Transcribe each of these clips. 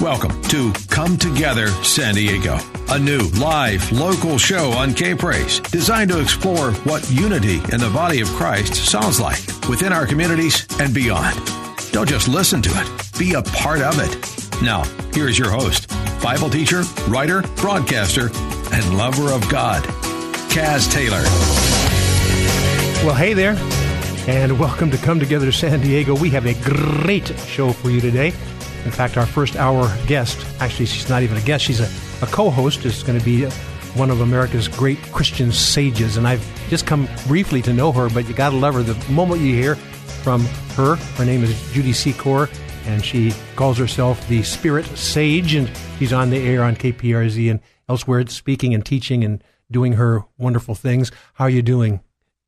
Welcome to Come Together San Diego, a new live local show on K Praise designed to explore what unity in the body of Christ sounds like within our communities and beyond. Don't just listen to it, be a part of it. Now, here's your host, Bible teacher, writer, broadcaster, and lover of God, Kaz Taylor. Well, hey there, and welcome to Come Together San Diego. We have a great show for you today. In fact, our first hour guest, actually, she's not even a guest, she's a, a co host, is going to be one of America's great Christian sages. And I've just come briefly to know her, but you got to love her. The moment you hear from her, her name is Judy Secor, and she calls herself the Spirit Sage, and she's on the air on KPRZ and elsewhere speaking and teaching and doing her wonderful things. How are you doing?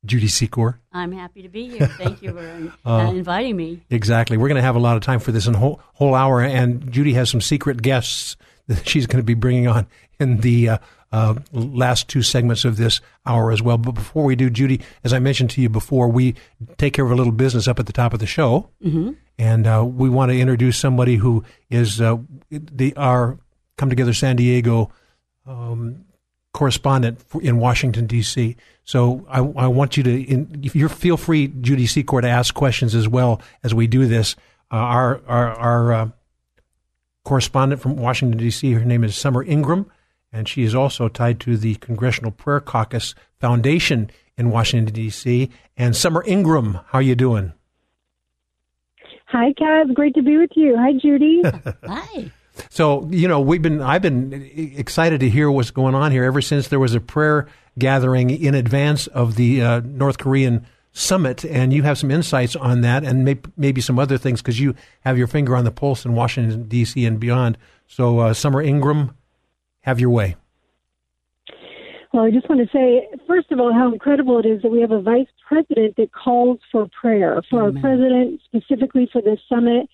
Judy Secor. I'm happy to be here. Thank you for uh, inviting me. Exactly. We're going to have a lot of time for this in whole, whole hour, and Judy has some secret guests that she's going to be bringing on in the uh, uh, last two segments of this hour as well. But before we do, Judy, as I mentioned to you before, we take care of a little business up at the top of the show, mm-hmm. and uh, we want to introduce somebody who is uh, the our Come Together San Diego um, correspondent in Washington D.C. So I, I want you to, in, if you feel free, Judy Secor, to ask questions as well as we do this. Uh, our our, our uh, correspondent from Washington D.C. Her name is Summer Ingram, and she is also tied to the Congressional Prayer Caucus Foundation in Washington D.C. And Summer Ingram, how are you doing? Hi, Kaz. Great to be with you. Hi, Judy. Hi. So you know, we've been I've been excited to hear what's going on here ever since there was a prayer gathering in advance of the uh, North Korean summit, and you have some insights on that, and may, maybe some other things because you have your finger on the pulse in Washington D.C. and beyond. So, uh, Summer Ingram, have your way. Well, I just want to say, first of all, how incredible it is that we have a vice president that calls for prayer for Amen. our president, specifically for this summit.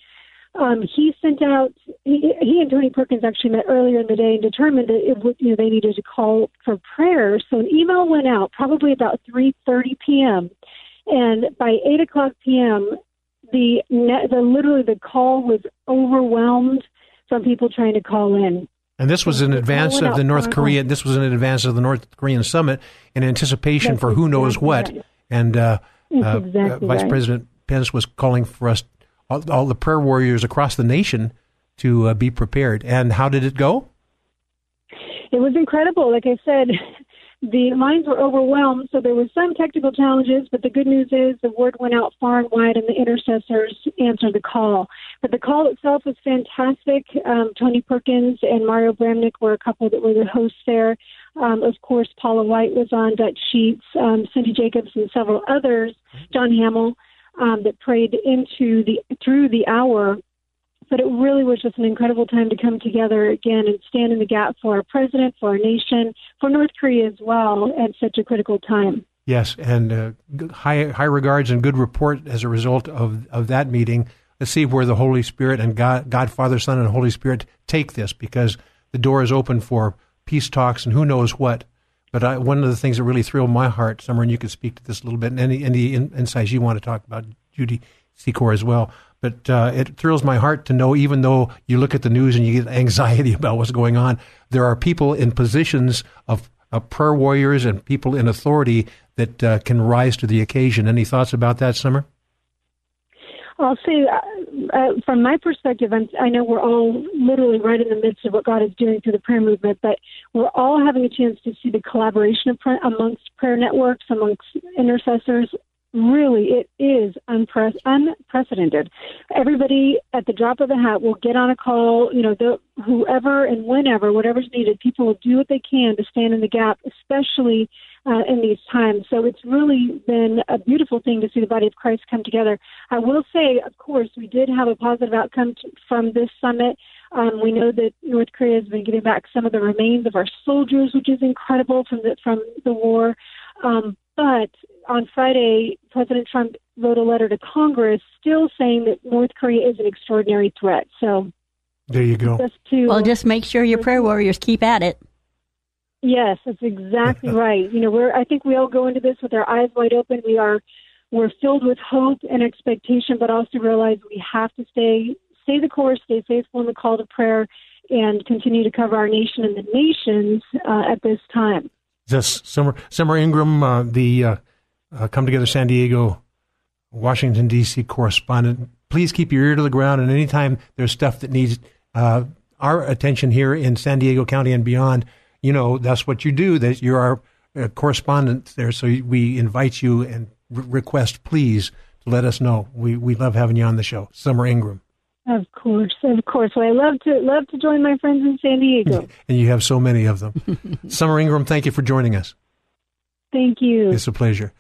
Um, he sent out. He, he, and Tony Perkins actually met earlier in the day and determined that it would, you know, they needed to call for prayer. So an email went out probably about 3:30 p.m. And by 8 o'clock p.m., the, the literally the call was overwhelmed from people trying to call in. And this was in advance of the North Korean. This was in advance of the North Korean summit, in anticipation That's for who knows what. Right. And uh, uh, exactly uh, Vice right. President Pence was calling for us all, all the prayer warriors across the nation to uh, be prepared. And how did it go? It was incredible. Like I said, the lines were overwhelmed, so there was some technical challenges, but the good news is the word went out far and wide, and the intercessors answered the call. But the call itself was fantastic. Um, Tony Perkins and Mario Bramnick were a couple that were the hosts there. Um, of course, Paula White was on Dutch Sheets, um, Cindy Jacobs, and several others. John Hamel um, that prayed into the through the hour. But it really was just an incredible time to come together again and stand in the gap for our president, for our nation, for North Korea as well at such a critical time. Yes, and uh, high high regards and good report as a result of of that meeting. Let's see where the Holy Spirit and God, God, Father, Son, and Holy Spirit take this, because the door is open for peace talks and who knows what. But I, one of the things that really thrilled my heart, Summer, and you could speak to this a little bit, and any, any insights you want to talk about, Judy Secor as well. But uh, it thrills my heart to know, even though you look at the news and you get anxiety about what's going on, there are people in positions of, of prayer warriors and people in authority that uh, can rise to the occasion. Any thoughts about that, Summer? I'll uh, uh, from my perspective, I'm, I know we're all literally right in the midst of what God is doing through the prayer movement, but we're all having a chance to see the collaboration of prayer, amongst prayer networks, amongst intercessors really it is unpre- unprecedented. Everybody at the drop of a hat will get on a call. You know, the, whoever and whenever, whatever's needed, people will do what they can to stand in the gap, especially uh, in these times. So it's really been a beautiful thing to see the body of Christ come together. I will say, of course, we did have a positive outcome t- from this summit. Um, we know that North Korea has been giving back some of the remains of our soldiers, which is incredible from the from the war. Um, but on Friday, President Trump wrote a letter to Congress still saying that North Korea is an extraordinary threat. So there you go. Just to, well, just make sure your prayer warriors keep at it. Yes, that's exactly right. You know, we're I think we all go into this with our eyes wide open. We are we're filled with hope and expectation, but also realize we have to stay stay the course, stay faithful in the call to prayer, and continue to cover our nation and the nations uh, at this time. This Summer Summer Ingram, uh, the uh, uh, Come Together San Diego, Washington D.C. correspondent. Please keep your ear to the ground, and anytime there's stuff that needs uh, our attention here in San Diego County and beyond, you know that's what you do. That you're our uh, correspondent there, so we invite you and re- request please to let us know. We we love having you on the show, Summer Ingram. Of course, of course. Well, I love to love to join my friends in San Diego. and you have so many of them. Summer Ingram, thank you for joining us. Thank you. It's a pleasure.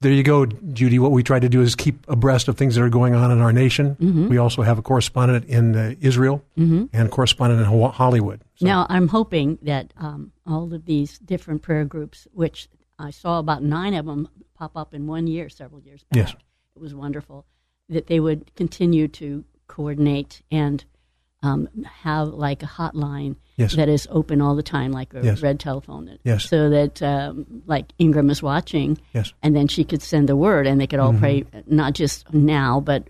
There you go, Judy. What we try to do is keep abreast of things that are going on in our nation. Mm-hmm. We also have a correspondent in uh, Israel Mhm. and correspondent in Ho- Hollywood. Now, I'm hoping that um, all of these different prayer groups, which I saw about nine of them pop up in one year, several years back, Yes. it was wonderful, that they would continue to coordinate and um, have like a hotline Yes. that is open all the time, like a Yes. red telephone. That, Yes. So that, um, like Ingram is watching, Yes. and then she could send the word, and they could all Mhm. pray, not just now, but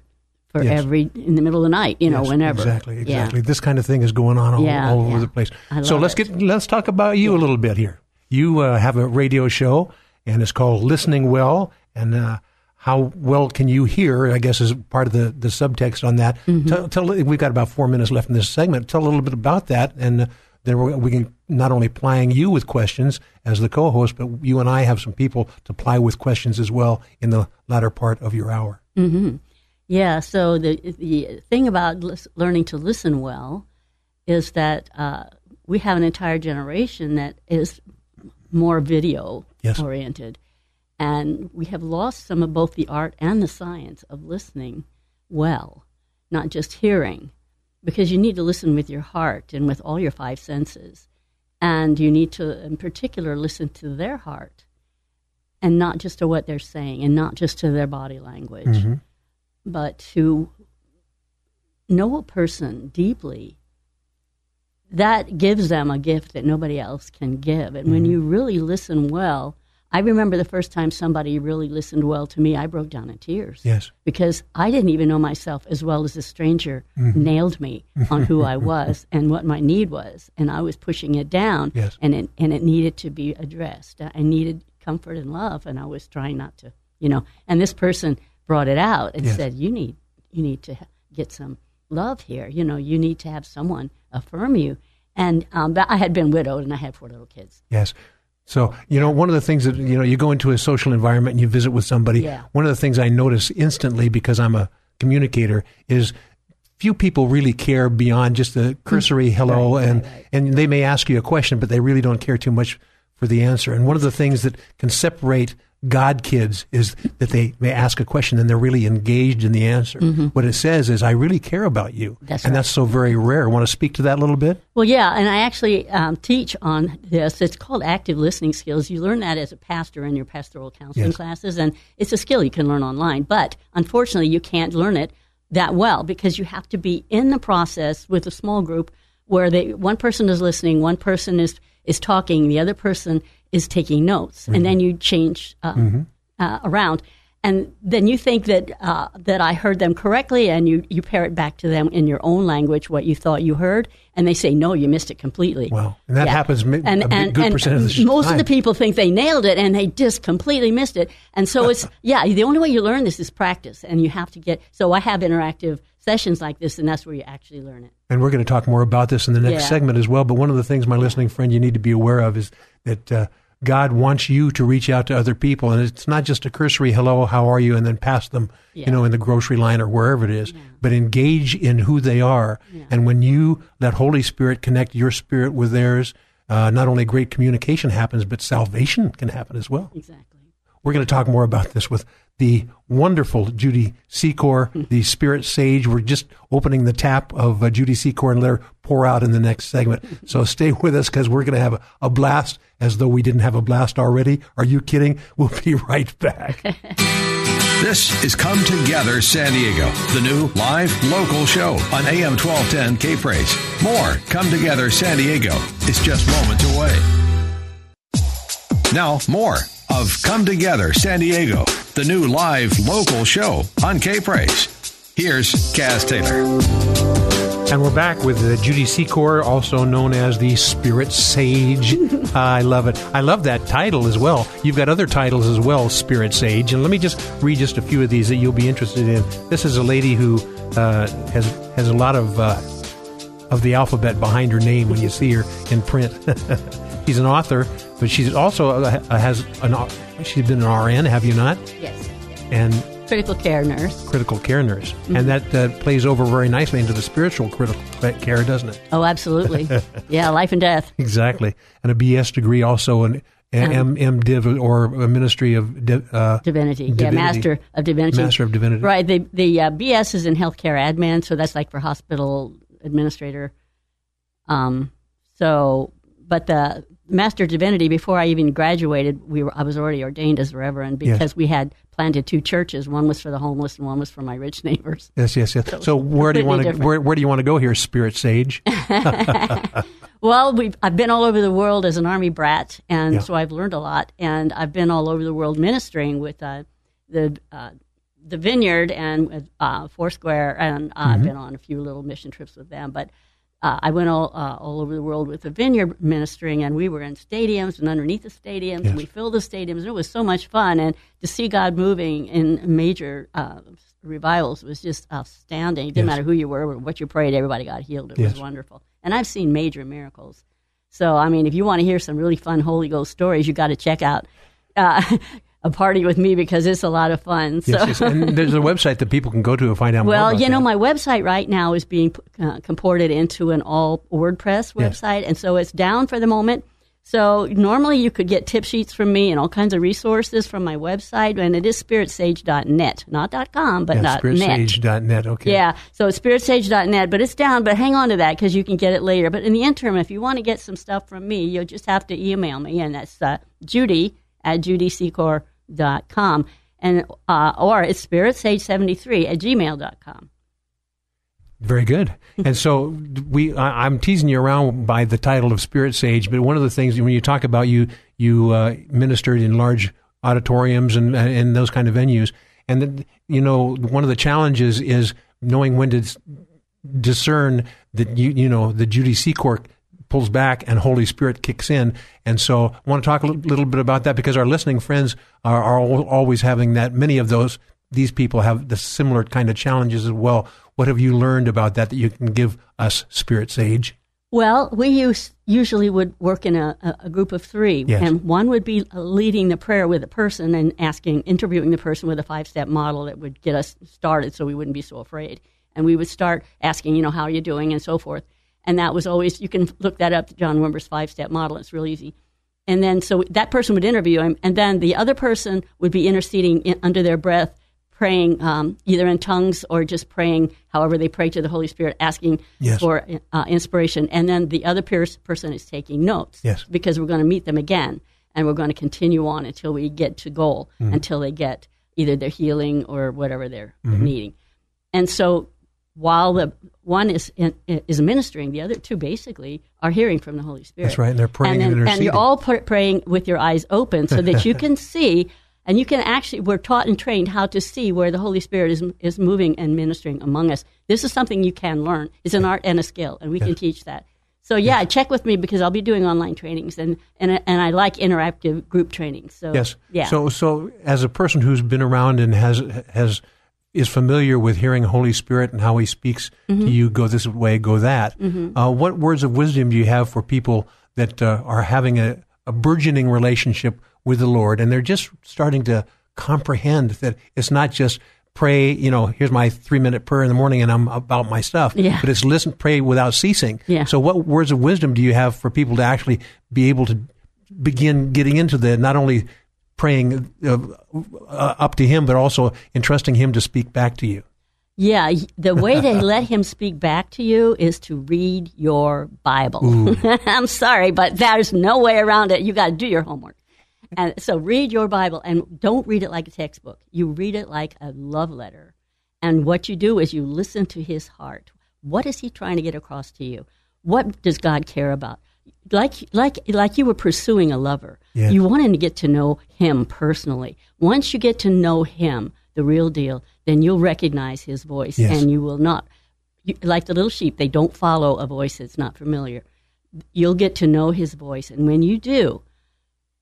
for every in the middle of the night, you know, whenever. Exactly, Yeah. exactly. This kind of thing is going on all, Yeah, all over yeah. the place. So let's it. get let's talk about you a little bit here. You uh, have a radio show, and it's called Listening Well. And uh, how well can you hear? I guess is part of the, the subtext on that. Mm-hmm. Tell, tell, we've got about four minutes left in this segment. Tell a little bit about that, and then we're, we can not only plying you with questions as the co-host, but you and I have some people to ply with questions as well in the latter part of your hour. hmm Yeah. So the the thing about learning to listen well is that uh, we have an entire generation that is more video Yes. oriented, and we have lost some of both the art and the science of listening well, not just hearing, because you need to listen with your heart and with all your five senses, and you need to, in particular, listen to their heart. And not just to what they're saying, and not just to their body language Mhm. but to know a person deeply that gives them a gift that nobody else can give and when you really listen well i remember the first time somebody really listened well to me i broke down in tears Yes. because i didn't even know myself as well as a stranger Mhm. nailed me on who i was and what my need was and i was pushing it down Yes. and it, and it needed to be addressed i needed comfort and love and i was trying not to you know and this person brought it out and Yes. said you need you need to get some love here you know you need to have someone affirm you and um, but i had been widowed and i had four little kids Yes. So, you know, one of the things that, you know, you go into a social environment and you visit with somebody. Yeah. One of the things I notice instantly because I'm a communicator is few people really care beyond just the cursory mm. hello Right, and right, right. and they may ask you a question but they really don't care too much for the answer. And one of the things that can separate God kids is that they may ask a question and they're really engaged in the answer. What it says is I really care about you. Mm-hmm. That's and right. that's so very rare. Want to speak to that a little bit? Well, yeah, and I actually um, teach on this. It's called active listening skills. You learn that as a pastor in your pastoral counseling Yes. classes, and it's a skill you can learn online. But unfortunately, you can't learn it that well because you have to be in the process with a small group where they one person is listening, one person is is talking, the other person is taking notes, and then you change uh, uh, around. And then you think that uh, that I heard them correctly, and you, you pair it back to them in your own language what you thought you heard, and they say no, you missed it completely. Wow. And that happens ma- a big- good percent of the most of the people think they nailed it, and they just completely missed it. And so it's yeah, the only way you learn this is practice, and you have to get. So I have interactive sessions like this, and that's where you actually learn it. And we're going to talk more about this in the next Yeah. segment as well. But one of the things, my listening friend, you need to be aware of is that uh, God wants you to reach out to other people, and it's not just a cursory "hello, how are you," and then pass them, Yeah. you know, in the grocery line or wherever it is, but engage in who they are. And when you let Holy Spirit connect your spirit with theirs, uh, not only great communication happens, but salvation can happen as well. Exactly. We're going to talk more about this with the wonderful Judy Secor, the spirit sage. We're just opening the tap of uh, Judy Secor and let her pour out in the next segment. So stay with us because we're going to have a, a blast as though we didn't have a blast already. Are you kidding? We'll be right back. This is Come Together San Diego, the new live local show on AM 1210 K Praise. More Come Together San Diego is just moments away. Now, more of Come Together San Diego, the new live local show on K Praise. Here's Kaz Taylor. And we're back with uh, Judy Secor, also known as the Spirit Sage. I love it. I love that title as well. You've got other titles as well, Spirit Sage. And let me just read just a few of these that you'll be interested in. This is a lady who uh, has has a lot of uh, of the alphabet behind her name when you see her in print. she's an author, but she's also uh, has an she's been an RN, have you not? Yes. And Critical care nurse. critical care nurse, and that uh, plays over very nicely into the spiritual critical care, doesn't it? Oh, absolutely. yeah, life and death. Exactly, and a BS degree also an M M Div or a Ministry of Div, uh, Divinity. Yeah, Master of Divinity. Master of Divinity. Right. The the uh, BS is in healthcare admin, so that's like for hospital administrator. Um. So, but the Master of Divinity, before I even graduated, we were I was already ordained as a reverend because Yes. we had planted two churches. One was for the homeless, and one was for my rich neighbors. Yes, yes, yes. So, where do you want to where, where do you want to go here, Spirit Sage? Well, we've, I've been all over the world as an army brat, and Yeah. so I've learned a lot. And I've been all over the world ministering with uh, the uh, the Vineyard and with uh, Foursquare, and uh, I've been on a few little mission trips with them. But uh, I went all uh, all over the world with the Vineyard ministering, and we were in stadiums and underneath the stadiums, and we filled the stadiums, and it was so much fun. And to see God moving in major uh, revivals was just outstanding. It didn't Yes. matter who you were or what you prayed; everybody got healed. It Yes. was wonderful. And I've seen major miracles. So, I mean, if you want to hear some really fun Holy Ghost stories, you got to check out uh, a party with me because it's a lot of fun. So, Yes, yes. And there's a website that people can go to and find out more. well, you know, that. my website right now is being uh, comported into an all WordPress Yes. website, and so it's down for the moment. So normally you could get tip sheets from me and all kinds of resources from my website, and it is spiritsage.net, not .com, but yeah, not net. spiritsage.net. Okay. Yeah, so it's spiritsage.net, but it's down, but hang on to that because you can get it later. But in the interim, if you want to get some stuff from me, you'll just have to email me, and that's uh, judy at judysecor.com, and, uh, or it's spiritsage73 at gmail.com. Very good. And so we, I, I'm teasing you around by the title of Spirit Sage, but one of the things when you talk about you, you uh, ministered in large auditoriums and and those kind of venues, and then, you know one of the challenges is knowing when to discern that you you know the Judy Secor pulls back and Holy Spirit kicks in. And so I want to talk a little, bit about that because our listening friends are, are always having that. Many of those, these people have the similar kind of challenges as well. What have you learned about that that you can give us, Spirit Sage? Well, we use, usually would work in a, a, a group of three, Yes. and one would be uh, leading the prayer with a person and asking, interviewing the person with a five step model that would get us started, so we wouldn't be so afraid. And we would start asking, you know, how are you doing, and so forth. And that was always you can look that up, John Wimber's five step model. It's real easy. And then so that person would interview him, and then the other person would be interceding in, under their breath, praying um, either in tongues or just praying however they pray to the Holy Spirit, asking Yes. for uh, inspiration. And then the other pers- person is taking notes Yes. because we're going to meet them again, and we're going to continue on until we get to goal, Mm-hmm. until they get either their healing or whatever they're needing. And so while the one is in, is ministering, the other two basically are hearing from the Holy Spirit. That's right, and they're praying and, and then- and interceding. you're all pr- praying with your eyes open so that you can see, and you can actually. We're taught and trained how to see where the Holy Spirit is is moving and ministering among us. This is something you can learn. It's an art and a skill, and we can teach that. So yeah, check with me because I'll be doing online trainings, and and and I like interactive group trainings. So Yes. yeah. So, so as a person who's been around and has has is familiar with hearing Holy Spirit and how He speaks Mm-hmm. to you, go this way, go that. Uh, what words of wisdom do you have for people that uh, are having a a burgeoning relationship with the Lord, and they're just starting to comprehend that it's not just pray, you know, here's my three minute prayer in the morning and I'm about my stuff. Yeah. But it's listen, pray without ceasing. Yeah. So what words of wisdom do you have for people to actually be able to begin getting into the, not only praying uh, uh, up to him, but also entrusting him to speak back to you? Yeah, the way to let him speak back to you is to read your Bible. I'm sorry, but there's no way around it. You got to do your homework. And so read your Bible and don't read it like a textbook. You read it like a love letter. And what you do is you listen to his heart. What is he trying to get across to you? What does God care about? Like like like you were pursuing a lover. Yes. You wanted to get to know him personally. Once you get to know him, the real deal, then you'll recognize his voice Yes. and you will not you, like the little sheep, they don't follow a voice that's not familiar. You'll get to know his voice, and when you do,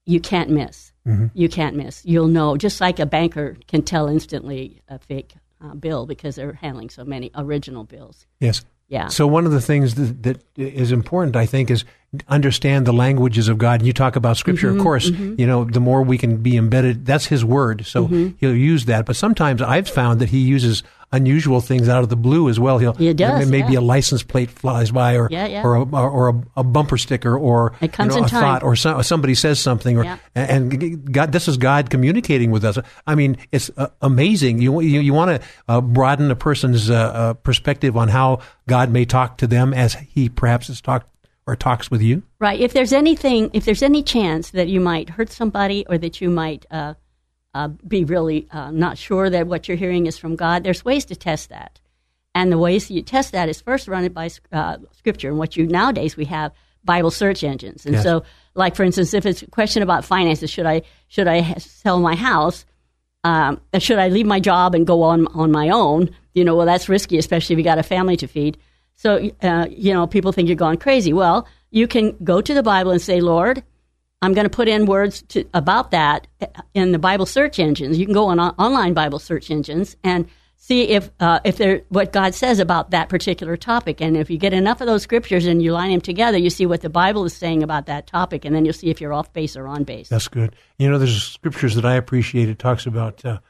you can't miss. Mm-hmm. You can't miss. You'll know, just like a banker can tell instantly a fake uh, bill because they're handling so many original bills. Yes. Yeah. So one of the things that, that is important, I think, is understand the languages of God. And you talk about Scripture, Mm-hmm, of course. You know, the more we can be embedded, that's His Word. So Mm-hmm. He'll use that. But sometimes I've found that He uses unusual things out of the blue as well. He'll He does, maybe yeah. a license plate flies by, or Yeah, yeah. or a, or a, a bumper sticker, or It comes you know, a time. thought, or so, somebody says something, or and God, this is God communicating with us. I mean, it's uh, amazing. You you, you want to uh, broaden a person's uh, uh, perspective on how God may talk to them as He perhaps has talked or talks with you. Right. If there's anything, if there's any chance that you might hurt somebody or that you might uh, be really uh, not sure that what you're hearing is from God, there's ways to test that. And the ways you test that is first run it by uh, Scripture. And what you nowadays we have Bible search engines. And Yes. so, like for instance, if it's a question about finances, should I should I sell my house? Um, should I leave my job and go on on my own? You know, well, that's risky, especially if you got a family to feed. So, uh, you know, people think you're going crazy. Well, you can go to the Bible and say, Lord, I'm going to put in words to, about that in the Bible search engines. You can go on online Bible search engines and see if uh, if there what God says about that particular topic. And if you get enough of those scriptures and you line them together, you see what the Bible is saying about that topic, and then you'll see if you're off base or on base. That's good. You know, there's scriptures that I appreciate. It talks about uh,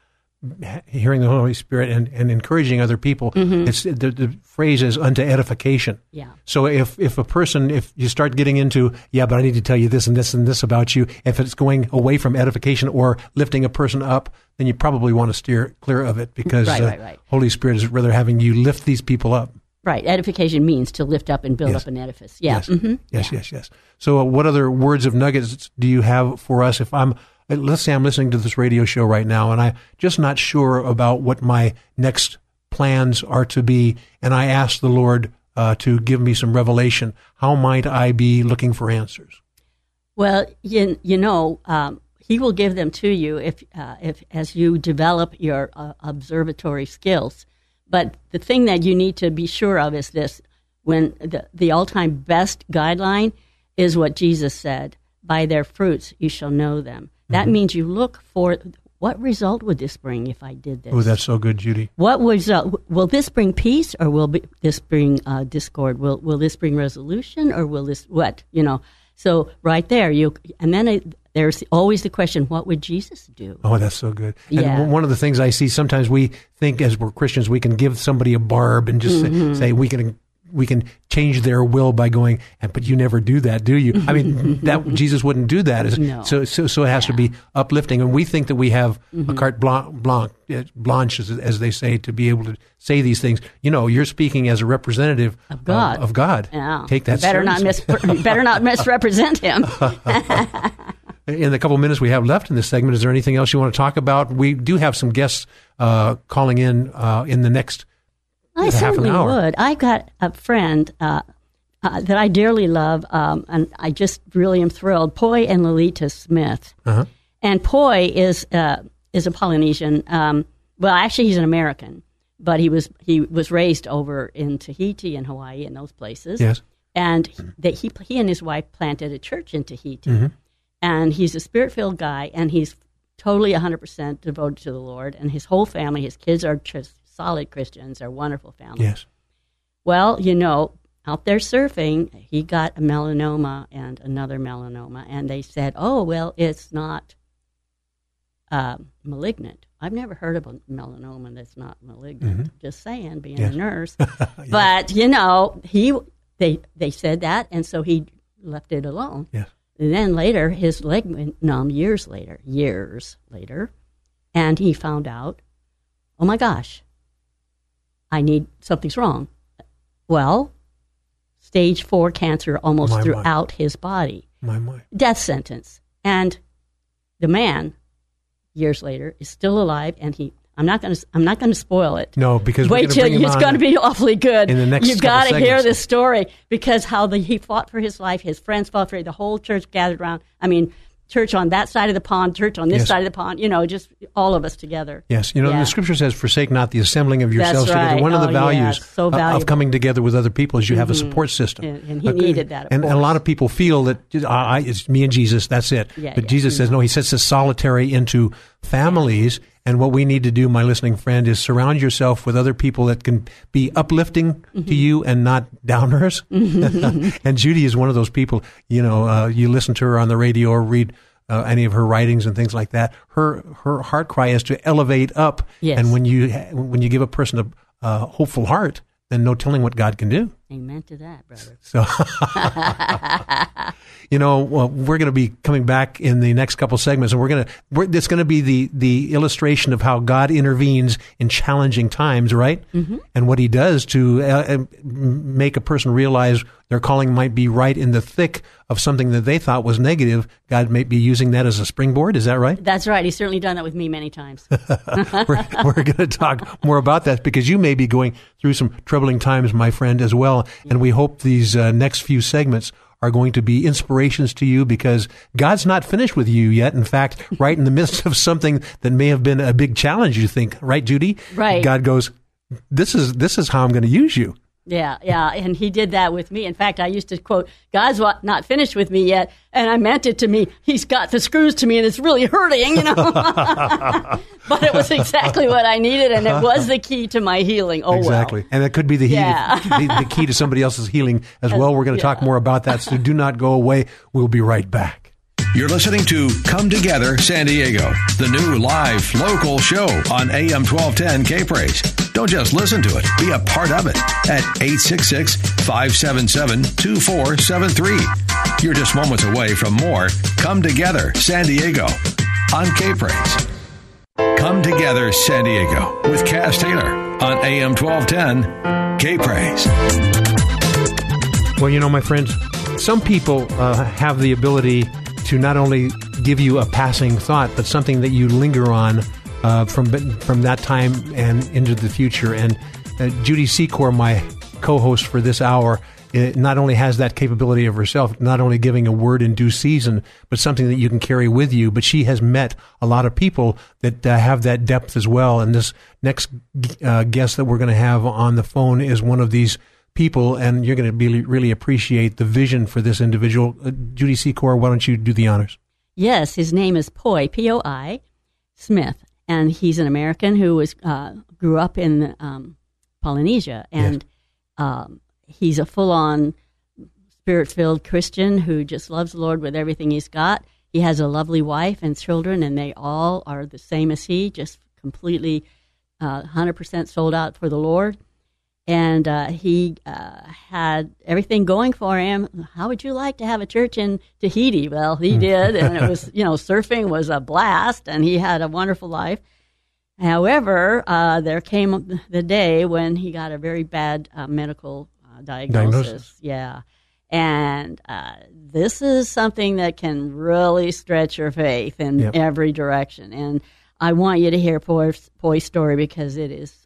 hearing the Holy Spirit and, and encouraging other people. It's the, the phrase is unto edification. Yeah. So if if a person if you start getting into yeah, but I need to tell you this and this and this about you, if it's going away from edification or lifting a person up, then you probably want to steer clear of it because Right, uh, right, right. Holy Spirit is rather having you lift these people up. Right. Edification means to lift up and build Yes. up an edifice. Yeah. Yes. mhm. Yes, yes, yes. So, uh, what other words of nuggets do you have for us? If I'm, let's say I'm listening to this radio show right now and I'm just not sure about what my next plans are to be, and I ask the Lord uh, to give me some revelation, how might I be looking for answers? Well, you, you know, um, he will give them to you if, uh, if as you develop your uh, observatory skills. But the thing that you need to be sure of is this: when the the all time best guideline is what Jesus said, "By their fruits you shall know them." That means you look for what result would this bring if I did this. Oh, that's so good, Judy. What uh, will this bring peace or will be, this bring uh, discord? Will will this bring resolution or will this what you know? So right there, you and then it, there's always the question: What would Jesus do? Oh, that's so good. And Yeah. one of the things I see sometimes we think as we're Christians, we can give somebody a barb and just Mm-hmm. say, we can we can change their will by going, and but you never do that, do you? I mean, that Jesus wouldn't do that. No. So so so it has to be uplifting, and we think that we have Mm-hmm. a carte blanche, blanche, uh, blanche as, as they say, to be able to say these things. You know, you're speaking as a representative Of God. Of, God. Yeah. Take that You better not seriously. mis- better not misrepresent him. In the couple minutes we have left in this segment, is there anything else you want to talk about? We do have some guests uh, calling in uh, in the next I certainly would. I've got a friend uh, uh, that I dearly love, um, and I just really am thrilled. Poi and Lolita Smith, Uh-huh. and Poi is uh, is a Polynesian. Um, well, actually, he's an American, but he was he was raised over in Tahiti and Hawaii and those places. Yes. and that he he and his wife planted a church in Tahiti, Mm-hmm. and he's a spirit filled guy, and he's totally 100% devoted to the Lord, and his whole family, his kids are just solid Christians, are wonderful family. Yes. Well, you know, out there surfing, he got a melanoma and another melanoma, and they said, "Oh, well, it's not uh, malignant." I've never heard of a melanoma that's not malignant. Mm-hmm. Just saying, being Yes. a nurse, but you know, he they they said that, and so he left it alone. Yes. And then later, his leg went numb years later, years later, and he found out, oh my gosh, I need something's wrong. Well, stage four cancer almost My, my. throughout his body, My, my. death sentence, and the man, years later, is still alive, and he. I'm not going to. I'm not going to spoil it. No, because Wait till it's going to be awfully good. in the next You've got to hear this story because how the, he fought for his life. His friends fought for it. The whole church gathered around. I mean, church on that side of the pond, church on this Yes. side of the pond. You know, just all of us together. Yes, you know Yeah. the scripture says, "Forsake not the assembling of yourselves That's together." right. One of the Oh, yeah, values so of-. Mm-hmm. coming together with other people is you have a support system. And- and he needed that, and, and a lot of people feel that I, it's me and Jesus. That's it. Yeah, but yeah, Jesus says no. He sets us solitary into families. And what we need to do, my listening friend, is surround yourself with other people that can be uplifting Mm-hmm. to you and not downers. and Judy is one of those people. You know, uh, you listen to her on the radio or read uh, any of her writings and things like that. Her her heart cry is to elevate up. Yes. And when you when you give a person a uh, hopeful heart, then no telling what God can do. Amen to that, brother. So, you know, well, we're going to be coming back in the next couple segments, and we're going to it's going to be the the illustration of how God intervenes in challenging times, right? Mm-hmm. And what He does to uh, uh, make a person realize their calling might be right in the thick of something that they thought was negative. God may be using that as a springboard. Is that right? That's right. He's certainly done that with me many times. we're, we're going to talk more about that because you may be going through some troubling times, my friend, as well. And we hope these uh, next few segments are going to be inspirations to you because God's not finished with you yet. In fact, right in the midst of something that may have been a big challenge, you think, right, Judy? Right. God goes, this is this is how I'm going to use you. Yeah, yeah, and he did that with me. In fact, I used to quote, "God's not finished with me yet," and I meant it to me. He's got the screws to me, and it's really hurting, you know. but it was exactly what I needed, and it was the key to my healing. Oh exactly. well. And that could be the, he- Yeah. the, the key to somebody else's healing as well. We're going to talk more about that. So do not go away. We'll be right back. You're listening to Come Together San Diego, the new live local show on AM 1210 K Praise. Don't just listen to it, be a part of it at 866 577 2473. You're just moments away from more Come Together San Diego on K Praise. Come Together San Diego with Kaz Taylor on AM 1210 K Praise. Well, you know, my friends, some people uh, have the ability to not only give you a passing thought, but something that you linger on uh, from from that time and into the future. And uh, Judy Secor, my co-host for this hour, it not only has that capability of herself, not only giving a word in due season, but something that you can carry with you. But she has met a lot of people that uh, have that depth as well. And this next uh, guest that we're going to have on the phone is one of these people, and you're going to be, really appreciate the vision for this individual. Uh, Judy Secor, why don't you do the honors? Yes, his name is Poi P O I Smith, and he's an American who was uh, grew up in um, Polynesia, and um, he's a full on spirit filled Christian who just loves the Lord with everything he's got. He has a lovely wife and children, and they all are the same as he, just completely uh, 100% sold out for the Lord. And uh, he uh, had everything going for him. How would you like to have a church in Tahiti? Well, he did, and it was, you know, surfing was a blast, and he had a wonderful life. However, uh, there came the day when he got a very bad uh, medical uh, diagnosis. Diagnosis. Yeah. And uh, this is something that can really stretch your faith in Yep. every direction. And I want you to hear Poi's, Poi's story because it is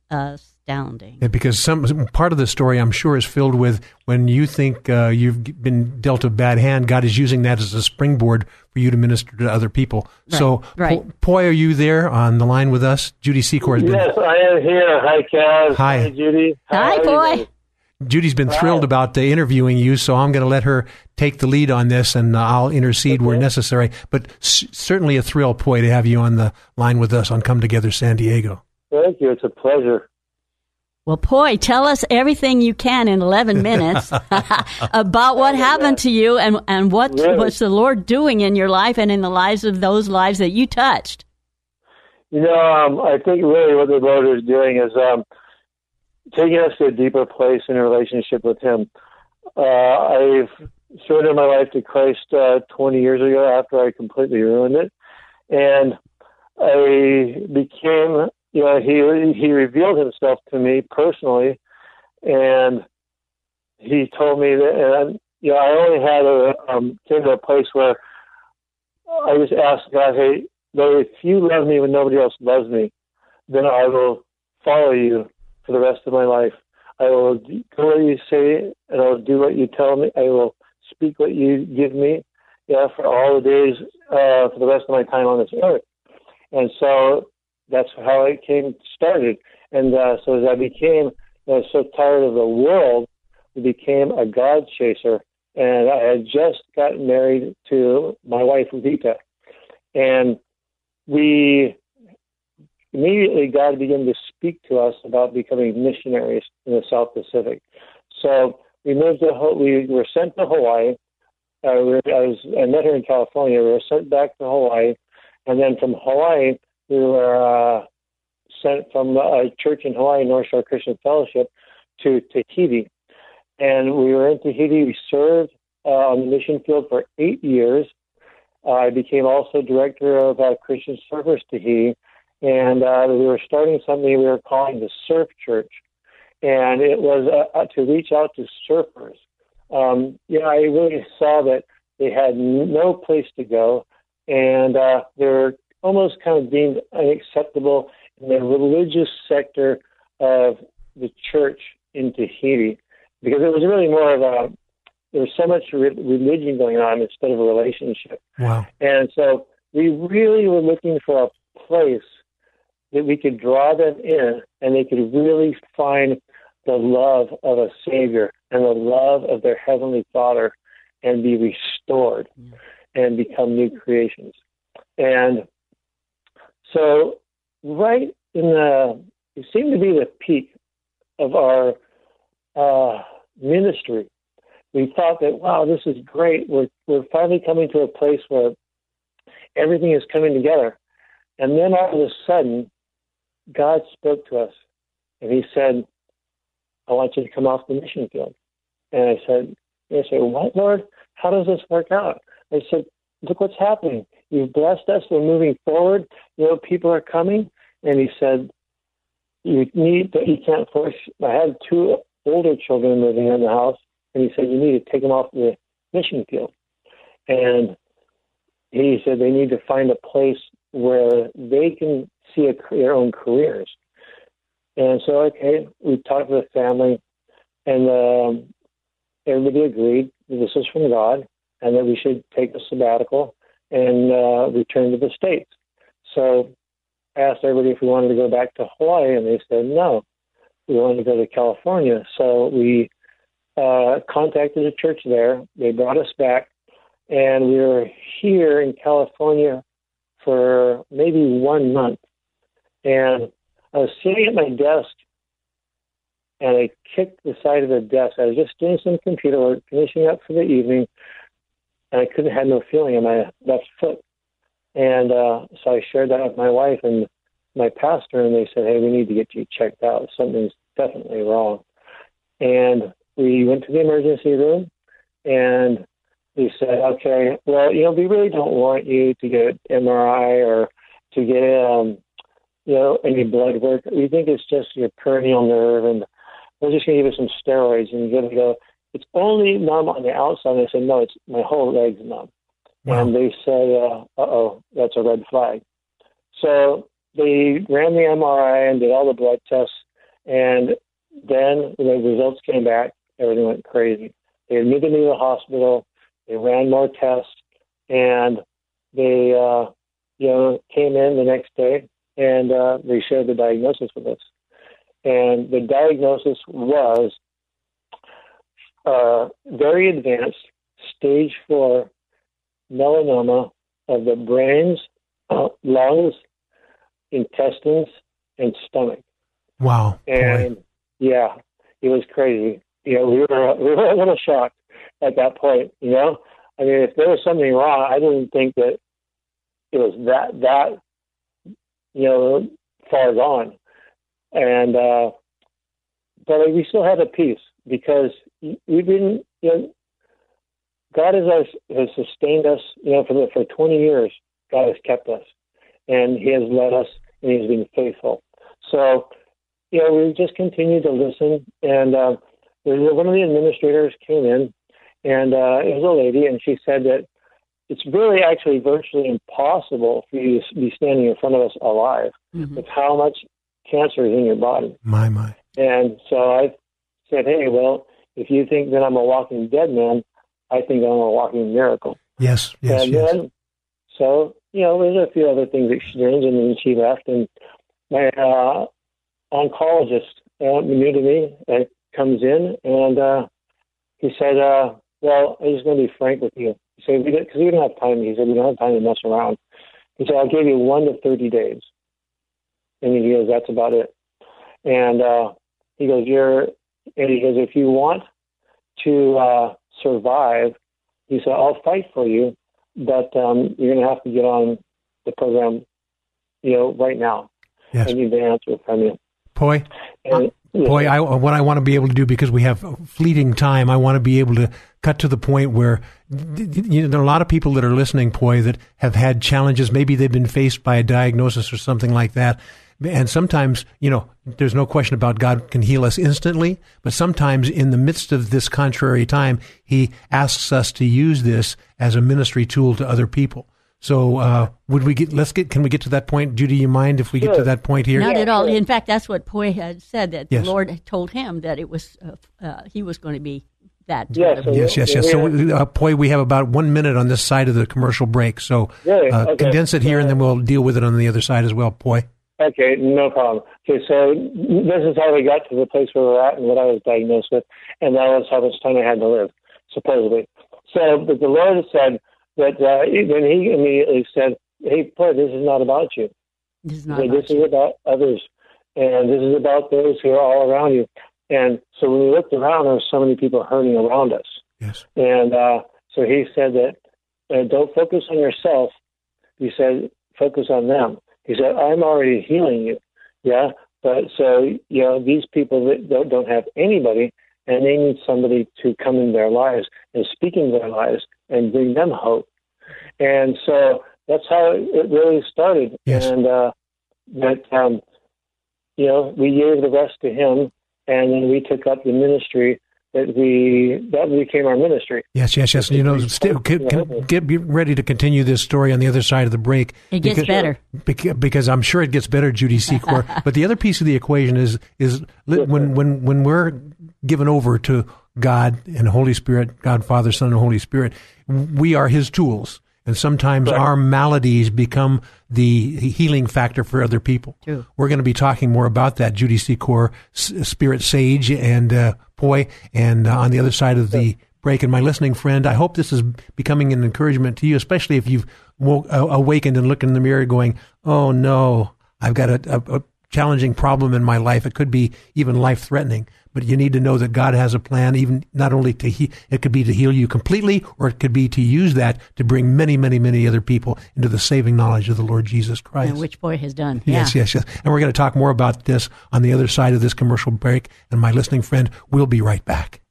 astounding. Yeah, because some part of the story, I'm sure, is filled with when you think uh, you've been dealt a bad hand, God is using that as a springboard for you to minister to other people. So, right. Po- Poi, are you there on the line with us? Judy Secor has been. Yes, I am here. Hi, Kaz. Hi. Judy. Hi, How are you boy. doing? Judy's been thrilled about uh, interviewing you, so I'm going to let her take the lead on this, and uh, I'll intercede where necessary. But s- certainly a thrill, Poi, to have you on the line with us on Come Together San Diego. Thank you. It's a pleasure. Well, Poi, tell us everything you can in 11 minutes about what happened to you and, and what Really? was the Lord doing in your life and in the lives of those lives that you touched. You know, um, I think really what the Lord is doing is um, taking us to a deeper place in a relationship with Him. Uh, I've surrendered my life to Christ uh, 20 years ago after I completely ruined it, and I became, you know, He He revealed Himself to me personally, and He told me that, and you know, I only had a um, came to a place where I just asked God, hey, Lord, if you love me when nobody else loves me, then I will follow you for the rest of my life. I will do what you say, and I will do what you tell me. I will speak what you give me, yeah, for all the days, uh, for the rest of my time on this earth. And so that's how it came started. And uh, so as I became know, so tired of the world, I became a God chaser. And I had just gotten married to my wife, Vita. And we immediately God began to speak to us about becoming missionaries in the South Pacific. So we moved to we were sent to Hawaii. Uh, I was I met her in California. We were sent back to Hawaii, and then from Hawaii we were uh, sent from a church in Hawaii, North Shore Christian Fellowship, to Tahiti. And we were in Tahiti. We served uh, on the mission field for eight years. Uh, I became also director of uh, Christian Surfers Tahiti, and uh, we were starting something we were calling the Surf Church, and it was uh, uh, to reach out to surfers. Um, know, I really saw that they had no place to go, and uh, they were almost kind of deemed unacceptable in the religious sector of the church in Tahiti, because it was really more of a there was so much re- religion going on instead of a relationship. Wow. And so we really were looking for a place that we could draw them in and they could really find the love of a Savior and the love of their Heavenly Father and be restored mm. and become new creations. And so, right in the, it seemed to be the peak of our uh, ministry. We thought that, wow, this is great. We're, we're finally coming to a place where everything is coming together. And then all of a sudden, God spoke to us and He said, I want you to come off the mission field. And I said, I said, What, Lord? How does this work out? I said, Look what's happening. You've blessed us. We're moving forward. You know, people are coming. And he said, You need, but you can't force. I had two older children living in the house. And he said, You need to take them off the mission field. And he said they need to find a place where they can see a, their own careers. And so, okay, we talked with the family, and um, everybody agreed that this was from God and that we should take a sabbatical and uh, return to the States. So I asked everybody if we wanted to go back to Hawaii, and they said no. We wanted to go to California. So we uh, contacted a church there. They brought us back, and we were here in California for maybe one month. And I was sitting at my desk and I kicked the side of the desk. I was just doing some computer work, finishing up for the evening, and I couldn't have no feeling in my left foot. And uh, so I shared that with my wife and my pastor, and they said, "Hey, we need to get you checked out. Something's definitely wrong." And we went to the emergency room, and they said, "Okay, well, you know, we really don't want you to get MRI or to get um, you know, any blood work. We think it's just your peroneal nerve, and we're just going to give you some steroids, and you're going to go. It's only numb on the outside. And I said, no, it's my whole leg's numb. Wow. And they say, uh oh, that's a red flag. So they ran the MRI and did all the blood tests, and then when the results came back, everything went crazy. They admitted me to the hospital. They ran more tests, and they, uh, you know, came in the next day and uh, they shared the diagnosis with us. And the diagnosis was uh, very advanced, stage four melanoma of the brains, uh, lungs, intestines, and stomach. Wow. Boy. And yeah, it was crazy. You know, we were we were a little shocked at that point. You know, I mean, if there was something wrong, I didn't think that it was that that you know far gone, and uh, but we still had a piece because we didn't. You know, God has has sustained us. You know, for the, for 20 years, God has kept us, and He has led us, and He's been faithful. So, you know, we just continued to listen, and uh, one of the administrators came in, and uh, it was a lady, and she said that it's really actually virtually impossible for you to be standing in front of us alive mm-hmm. with how much cancer is in your body. My, my. And so I said, hey, well, if you think that I'm a walking dead man, I think I'm a walking miracle. Yes, yes, and yes. Then, so, you know, there's a few other things exchanged, and then she left. And my uh, oncologist, uh, new to me, uh, comes in, and uh, he said, uh, well, I'm just going to be frank with you. He said, because we, we don't have time. He said, we don't have time to mess around. He said, I'll give you one to 30 days. And he goes, that's about it. And uh, he goes, you're, and he goes, if you want to uh, survive, he said, I'll fight for you, but um, you're going to have to get on the program, you know, right now. Yes. I need the answer from you. Boy, and, boy, I, what I want to be able to do because we have fleeting time, I want to be able to cut to the point where you know, there are a lot of people that are listening, Poi, that have had challenges. Maybe they've been faced by a diagnosis or something like that. And sometimes, you know, there's no question about God can heal us instantly, but sometimes in the midst of this contrary time, He asks us to use this as a ministry tool to other people. So, uh, would we get? Let's get. Can we get to that point, Judy? You mind if we sure. get to that point here? Not at all. In fact, that's what Poi had said. That yes. the Lord told him that it was uh, uh, he was going to be that. Yes, yes, yes, yes. So, uh, Poi, we have about one minute on this side of the commercial break. So, really? uh, okay. condense it here, and then we'll deal with it on the other side as well, Poi. Okay, no problem. Okay, so this is how we got to the place where we're at and what I was diagnosed with, and that was how much time I had to live, supposedly. So, but the Lord said that uh, when He immediately said, "Hey, Poi, this is not about you. This is not. Hey, about this you. is about others, and this is about those who are all around you." And so when we looked around, there were so many people hurting around us. Yes. And uh, so He said that uh, don't focus on yourself. He said focus on them. He said, I'm already healing you. Yeah. But so, you know, these people that don't, don't have anybody and they need somebody to come in their lives and speak in their lives and bring them hope. And so that's how it really started. Yes. And, uh, that, um, you know, we gave the rest to him and then we took up the ministry that we that became our ministry. Yes, yes, yes. You know, still, can, can, get be ready to continue this story on the other side of the break. It gets because, better because, because I'm sure it gets better, Judy Secor. but the other piece of the equation is is when when when we're given over to God and Holy Spirit, God Father, Son, and Holy Spirit, we are His tools. And sometimes Right. our maladies become the healing factor for other people. True. We're going to be talking more about that, Judy Secor, S- Spirit Sage, and uh, Poi, and uh, on the other side of the break. And my listening friend, I hope this is becoming an encouragement to you, especially if you've woke, uh, awakened and looked in the mirror going, oh no, I've got a, a, a challenging problem in my life. It could be even life threatening. But you need to know that God has a plan, even not only to he, it could be to heal you completely, or it could be to use that to bring many, many, many other people into the saving knowledge of the Lord Jesus Christ. and which Poi has done. Yes, yeah. yes, yes. And we're going to talk more about this on the other side of this commercial break. And my listening friend, we'll be right back.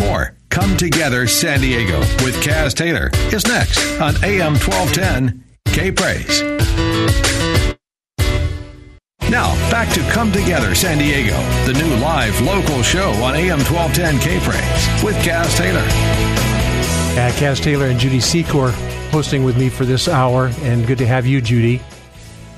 More Come Together San Diego with Kaz Taylor is next on AM 1210 K Praise. Now, back to Come Together San Diego, the new live local show on AM 1210 K Praise with Kaz Taylor. Uh, Kaz Taylor and Judy Secor hosting with me for this hour, and good to have you, Judy.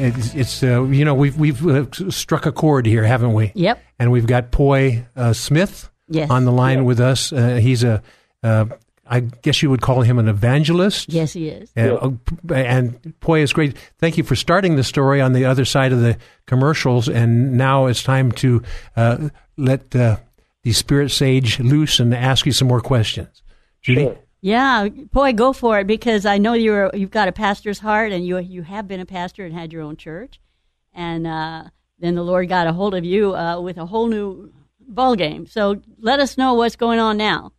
It's, it's uh, you know we've we've struck a chord here, haven't we? Yep. And we've got Poi uh, Smith Yes. on the line with us. Uh, he's a, uh, I guess you would call him an evangelist. Yes, he is. Uh, and Poi is great. Thank you for starting the story on the other side of the commercials. And now it's time to uh, let uh, the spirit sage loose and ask you some more questions. Judy? Sure. Yeah, Poi, go for it because I know you're you've got a pastor's heart and you you have been a pastor and had your own church, and uh, then the Lord got a hold of you uh, with a whole new ball game. So let us know what's going on now.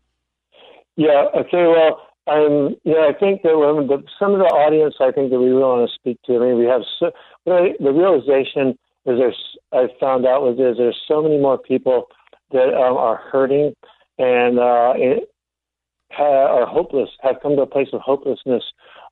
Yeah. Okay. Well, um, yeah, I think that when the, some of the audience, I think that we really want to speak to. I mean, we have so, the realization is there's I found out was is there's so many more people that um, are hurting and uh, it, are hopeless, have come to a place of hopelessness,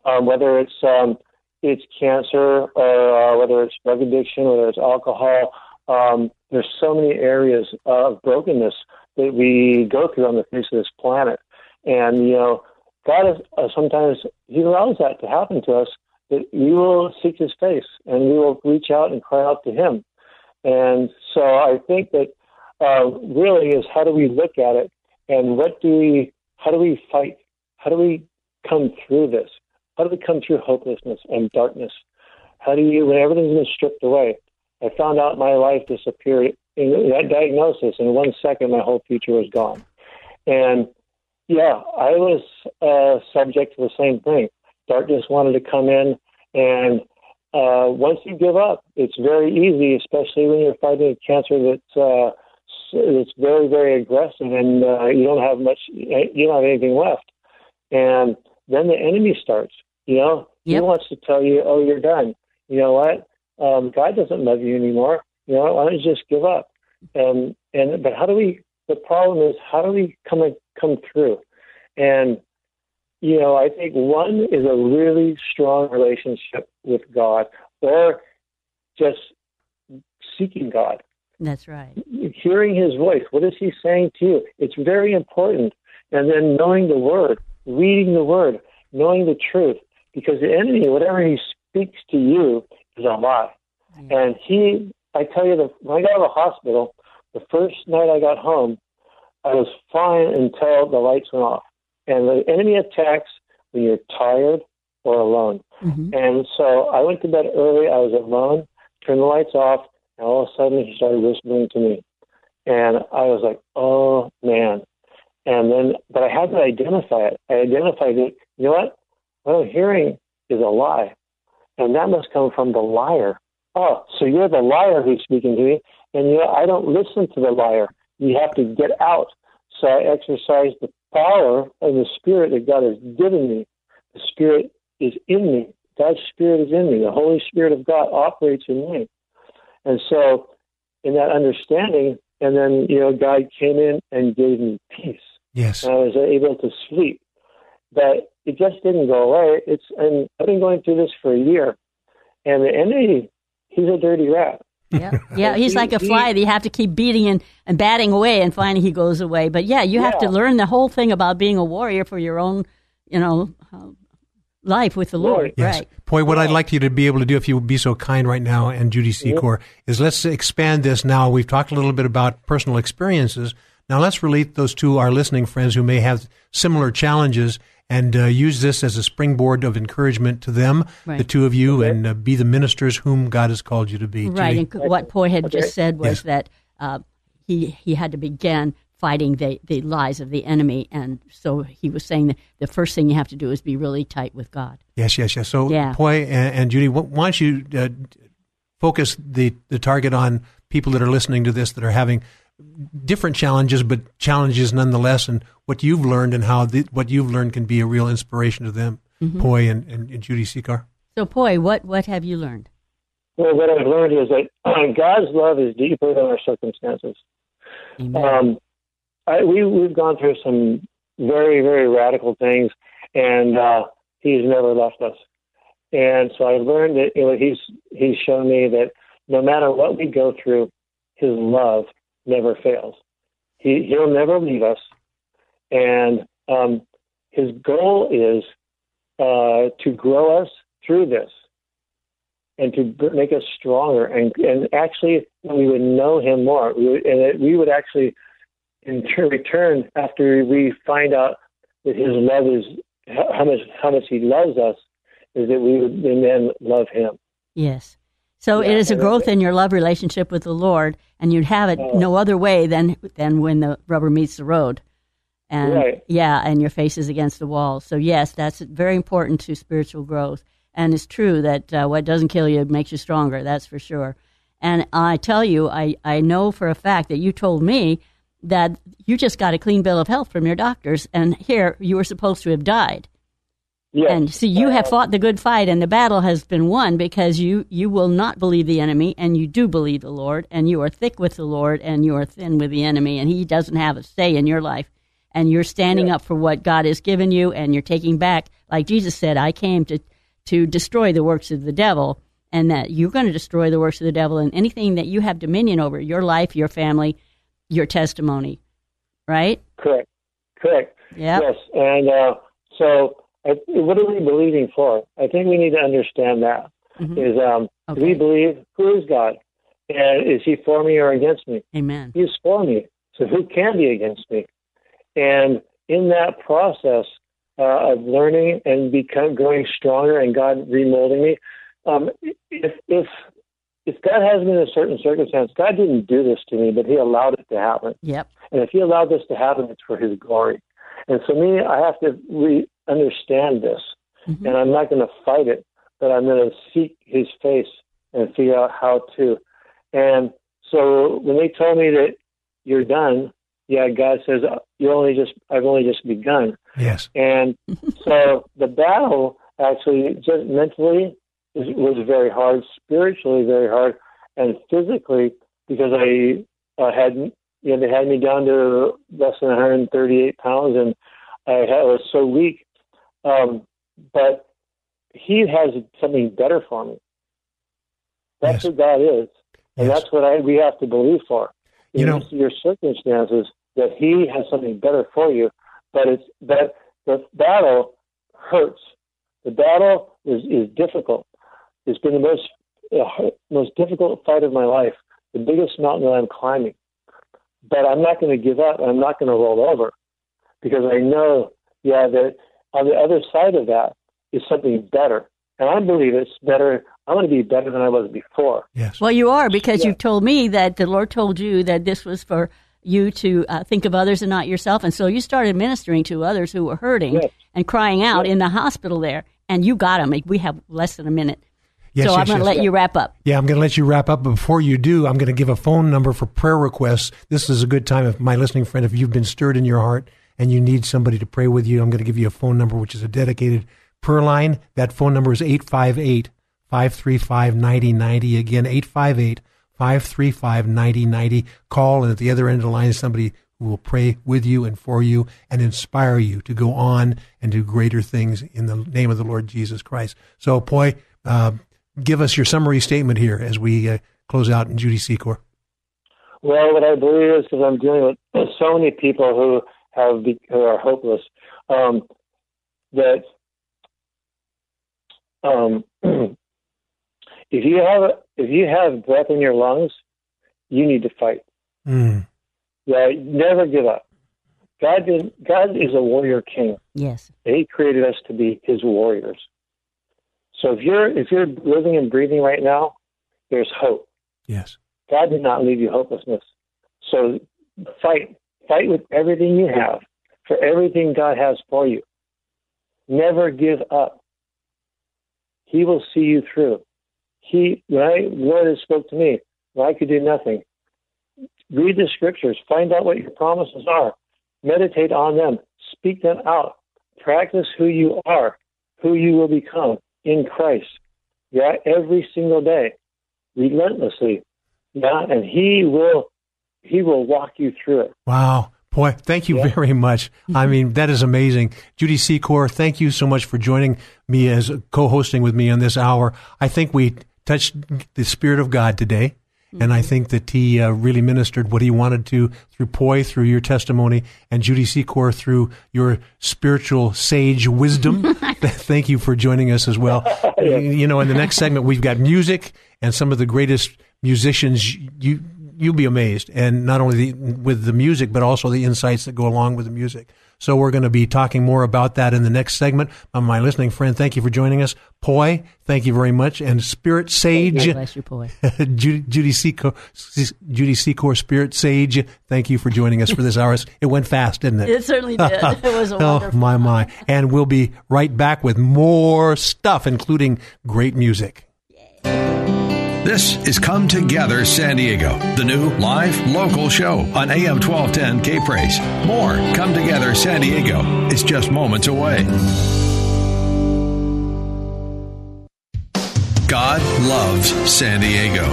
um, whether it's um, it's cancer or uh, whether it's drug addiction, whether it's alcohol. Um, there's so many areas of brokenness that we go through on the face of this planet, and you know God is uh, sometimes He allows that to happen to us that we will seek His face and we will reach out and cry out to Him. And so I think that uh, really is how do we look at it and what do we, how do we fight? How do we come through this? How do we come through hopelessness and darkness? How do you, when everything's been stripped away? I found out my life disappeared in that diagnosis. In one second, my whole future was gone. And yeah, I was uh, subject to the same thing. Darkness wanted to come in, and uh, once you give up, it's very easy, especially when you're fighting a cancer that's uh, it's very very aggressive, and uh, you don't have much, you don't have anything left, and then the enemy starts. You know, yep. he wants to tell you, "Oh, you're done." You know what? Um, God doesn't love you anymore. You know, why don't you just give up? And and but how do we? The problem is, how do we come come through. And, you know, I think one is a really strong relationship with God or just seeking God. That's right. Hearing his voice. What is he saying to you? It's very important. And then knowing the word, reading the word, knowing the truth. Because the enemy, whatever he speaks to you, is a lie. And he, I tell you, the, when I got out of the hospital, the first night I got home, I was fine until the lights went off. And the enemy attacks when you're tired or alone. Mm-hmm. And so I went to bed early. I was alone, turned the lights off, and all of a sudden he started whispering to me. And I was like, oh, man. And then, but I had to identify it. I identified it. You know what? What I'm hearing is a lie. And that must come from the liar. Oh, so you're the liar who's speaking to me. And you know, I don't listen to the liar you have to get out. So I exercise the power and the Spirit that God has given me. The Spirit is in me. God's Spirit is in me. The Holy Spirit of God operates in me. And so, in that understanding, and then, you know, God came in and gave me peace. Yes. And I was able to sleep. But it just didn't go away. It's and I've been going through this for a year. And the enemy, he's a dirty rat. Yeah, yeah. He's like a fly that you have to keep beating and, and batting away, and finally he goes away. But yeah, you have to learn the whole thing about being a warrior for your own, you know, uh, life with the Lord. Yes. Right. Poi, what I'd like you to be able to do, if you would be so kind right now, and Judy Secor, is let's expand this now. We've talked a little bit about personal experiences. Now let's relate those to our listening friends who may have similar challenges and uh, use this as a springboard of encouragement to them, right. the two of you, okay. and uh, be the ministers whom God has called you to be. Right. And what Poi had okay. just said was yes. that uh, he he had to begin fighting the, the lies of the enemy, and so he was saying that the first thing you have to do is be really tight with God. Yes, yes, yes. So, yeah. Poi and, and Judy, why don't you uh, focus the the target on people that are listening to this that are having different challenges, but challenges nonetheless, and what you've learned and how the, what you've learned can be a real inspiration to them, mm-hmm. Poi and, and, and, Judy Secor. So, Poi, what, what have you learned? Well, what I've learned is that God's love is deeper than our circumstances. Um, I, we, we've gone through some very, very radical things, and uh, He's never left us. And so I've learned that you know, He's He's shown me that no matter what we go through, His love never fails. He, he'll never leave us. And um, his goal is uh, to grow us through this and to make us stronger. And, and actually, we would know him more. We would, and we would actually, in return, after we find out that his love is how much how much he loves us, is that we would then love him. Yes. So yeah, it is a growth in your love relationship with the Lord, and you'd have it uh, no other way than than when the rubber meets the road, and right. yeah, and your face is against the wall. So yes, that's very important to spiritual growth, and it's true that uh, what doesn't kill you makes you stronger. That's for sure. And I tell you, I, I know for a fact that you told me that you just got a clean bill of health from your doctors, and here you were supposed to have died. Yes. And so you have Uh, fought the good fight, and the battle has been won because you, you will not believe the enemy, and you do believe the Lord, and you are thick with the Lord, and you are thin with the enemy, and he doesn't have a say in your life. And you're standing up for what God has given you, and you're taking back, like Jesus said, I came to, to destroy the works of the devil, and that you're going to destroy the works of the devil, and anything that you have dominion over, your life, your family, your testimony, right? Correct. Correct. Yep. Yes. And uh, so, what are we believing for? I think we need to understand that. Mhm. Is um, do Okay. we believe who is God, and is He for me or against me? Amen. He's for me. So who can be against me? And in that process uh, of learning and become growing stronger, and God remolding me, um, if if if God has me in a certain circumstance, God didn't do this to me, but He allowed it to happen. Yep. And if He allowed this to happen, it's for His glory. And for me, I have to re- understand this, Mhm. and I'm not going to fight it, but I'm going to seek His face and figure out how to. And so when they told me that you're done, yeah, God says you're only just I've only just begun. Yes. And so the battle actually just mentally was, was very hard, spiritually very hard, and physically because I uh, had you know they had me down to less than 138 pounds, and I, had, I was so weak. Um, but He has something better for me. That's Yes. what God is, and Yes. that's what I we have to believe for. You In know- your circumstances, that He has something better for you, but it's that the battle hurts. The battle is, is difficult. It's been the most uh, most difficult fight of my life, the biggest mountain that I'm climbing. But I'm not going to give up. I'm not going to roll over because I know, yeah, that on the other side of that is something better, and I believe it's better. I'm going to be better than I was before. Yes. Well, you are because Yeah. you told me that the Lord told you that this was for you to uh, think of others and not yourself, and so you started ministering to others who were hurting Yes. and crying out in the hospital there, and you got them. We have less than a minute, Yes, so I'm going to yes. let you wrap up. Yeah, I'm going to let you wrap up. But before you do, I'm going to give a phone number for prayer requests. This is a good time, if my listening friend, if you've been stirred in your heart and you need somebody to pray with you, I'm going to give you a phone number, which is a dedicated prayer line. That phone number is 858 535 9090. Again, 858 535 9090. Call, and at the other end of the line is somebody who will pray with you and for you and inspire you to go on and do greater things in the name of the Lord Jesus Christ. So, Poi, uh, give us your summary statement here as we uh, close out in Judy Secor. Well, what I believe is because I'm dealing with so many people who have be, who are hopeless um, that um, if you have if you have breath in your lungs, you need to fight. Mm. Yeah, never give up. God did, God is a warrior king. Yes. He created us to be His warriors. So if you're if you're living and breathing right now, there's hope. Yes. God did not leave you hopelessness. So fight. Fight with everything you have for everything God has for you. Never give up. He will see you through. He, when I, Lord has spoke to me, when I could do nothing, read the scriptures, find out what your promises are, meditate on them, speak them out, practice who you are, who you will become in Christ. Yeah, every single day, relentlessly. Yeah, and He will, He will walk you through it. Wow. Poi, thank you Yeah. very much. I mean, that is amazing. Judy Secor, thank you so much for joining me as co-hosting with me on this hour. I think we touched the Spirit of God today. And I think that he uh, really ministered what he wanted to through Poi, through your testimony, and Judy Secor through your spiritual sage wisdom. Thank you for joining us as well. You know, in the next segment, we've got music and some of the greatest musicians. You you'll be amazed, and not only the, with the music, but also the insights that go along with the music. So we're going to be talking more about that in the next segment. Uh, my listening friend, thank you for joining us. Poi, thank you very much, and Spirit Sage. God bless you, Poi. Judy, Judy Secor, Judy Secor, Spirit Sage. Thank you for joining us for this hour. It went fast, didn't it? It certainly did. It was a oh my my! And we'll be right back with more stuff, including great music. This is Come Together San Diego, the new live local show on AM 1210 K Praise. More Come Together San Diego is just moments away. God loves San Diego.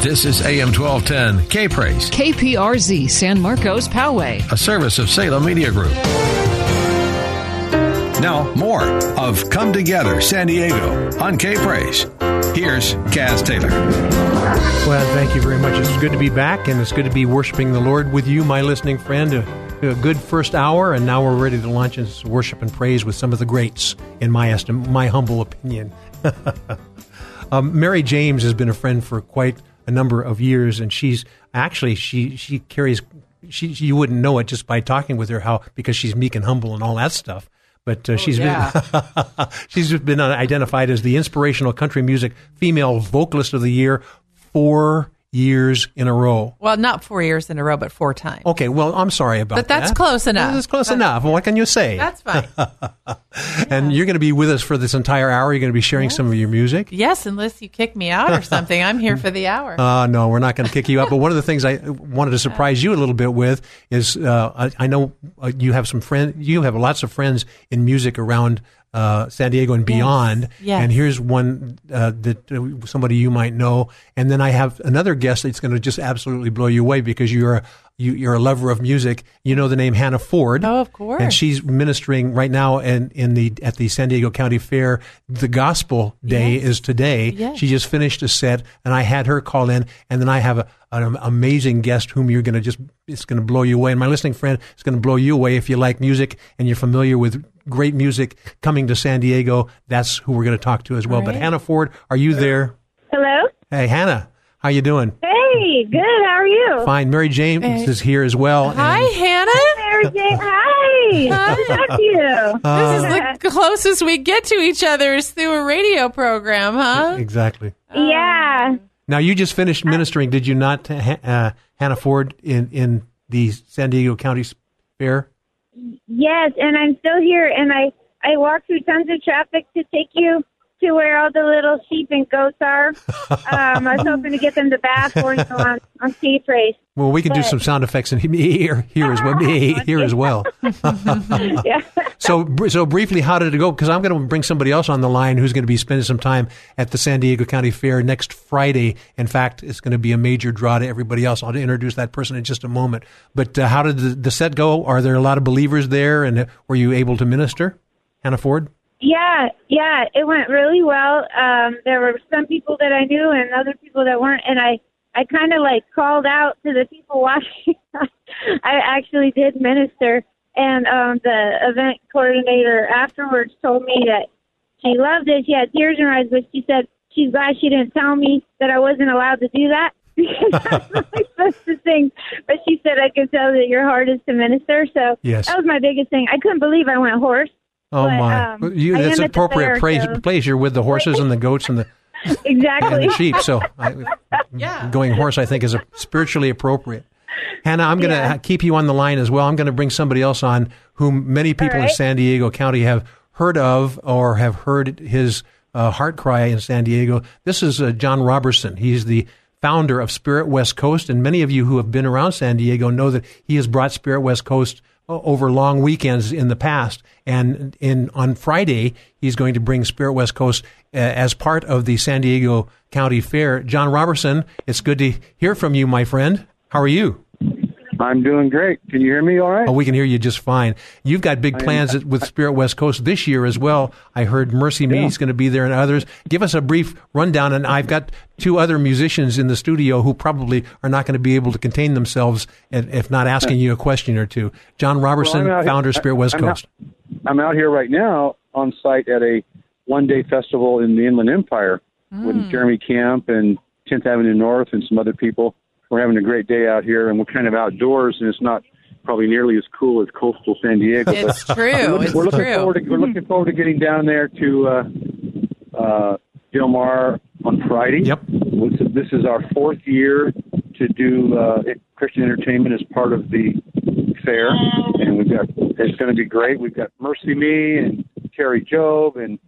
This is AM 1210 K Praise, KPRZ San Marcos Poway. a service of Salem Media Group. Now, more of Come Together San Diego on K Praise. Here's Kaz Taylor. Well, thank you very much. It's good to be back, and it's good to be worshiping the Lord with you, my listening friend. A, a good first hour, and now we're ready to launch into worship and praise with some of the greats, in my estim- my humble opinion. um, Mary James has been a friend for quite a number of years, and she's actually she she carries she you wouldn't know it just by talking with her how because she's meek and humble and all that stuff. But uh, she's been she's been identified as the inspirational country music female vocalist of the year four years in a row. Well, not four years in a row, but four times. Okay, well, I'm sorry about that. But that's that. close enough. That's close enough. What can you say? That's fine. And you're going to be with us for this entire hour. You're going to be sharing some of your music. yes, unless you kick me out or something. I'm here for the hour. Uh, no, we're not going to kick you out. But one of the things I wanted to surprise you a little bit with is uh, I, I know uh, you have some friends, you have lots of friends in music around uh, San Diego and beyond. yes. And here's one uh, that uh, somebody you might know. And then I have another guest that's going to just absolutely blow you away because you're a, you, you're a lover of music. You know the name Hannah Ford. Oh, of course. And she's ministering right now in, in the at the San Diego County Fair. The Gospel Day Yes. is today. Yes. She just finished a set, and I had her call in, and then I have a, an amazing guest whom you're going to just it's going to blow you away. And my listening friend is going to blow you away if you like music and you're familiar with great music coming to San Diego. That's who we're going to talk to as well. But Hannah Ford, are you there? Hello? Hey, Hannah, how you doing? Hey, good. How are you? Fine. Mary James Hey. is here as well. Hi, and- Hannah. Mary Jane. Hi. Good to talk to you. This is the closest we get to each other is through a radio program, huh? exactly. yeah. Now you just finished ministering, did you not, uh, uh, Hannah Ford, in in the San Diego County Fair? Yes, and I'm still here, and I I walked through tons of traffic to take you to where all the little sheep and goats are. um, I was hoping to get them to bath for you on on K Praise. Well, we can do some sound effects in here, here as well. Here as well. Yeah. So, so briefly, how did it go? Because I'm going to bring somebody else on the line who's going to be spending some time at the San Diego County Fair next Friday. In fact, it's going to be a major draw to everybody else. I'll introduce that person in just a moment. But uh, how did the, the set go? Are there a lot of believers there, and uh, were you able to minister, Hannah Ford? Yeah, yeah, it went really well. Um, there were some people that I knew and other people that weren't, and I, I kind of like called out to the people watching. I actually did minister, and um, the event coordinator afterwards told me that she loved it. She had tears in her eyes, but she said she's glad she didn't tell me that I wasn't allowed to do that. because I'm really supposed to sing, but she said I could tell that your heart is to minister. So Yes. that was my biggest thing. I couldn't believe I went hoarse. Oh But, my! um, you, that's am appropriate fair, praise, place. You're with the horses and the goats and the Exactly. and the sheep. So, I, Yeah. going horse, I think, is a, spiritually appropriate. Hannah, I'm going to Yeah. keep you on the line as well. I'm going to bring somebody else on whom many people in. San Diego County have heard of or have heard his uh, heart cry in San Diego. This is uh, John Robertson. He's the founder of Spirit West Coast, and many of you who have been around San Diego know that he has brought Spirit West Coast o- over long weekends in the past. And in on Friday, he's going to bring Spirit West Coast uh, as part of the San Diego County Fair. John Robertson, it's good to hear from you, my friend. How are you? I'm doing great. Can you hear me all right? Oh, we can hear you just fine. You've got big plans with Spirit West Coast this year as well. I heard MercyMe is going to be there and others. Give us a brief rundown. And I've got two other musicians in the studio who probably are not going to be able to contain themselves if if not asking you a question or two. John Robertson, Well, founder of Spirit West I'm out- Coast. I'm out here right now on site at a one day festival in the Inland Empire with mm. Jeremy Camp and 10th Avenue North and some other people. We're having a great day out here, and we're kind of outdoors, and it's not probably nearly as cool as coastal San Diego. It's but true. We're, It's we're looking true. forward to we're looking forward to getting down there to uh, uh, Del Mar on Friday. Yep. This is, this is our fourth year to do uh, Christian entertainment as part of the fair, and we've got it's going to be great. We've got MercyMe and Terry Job and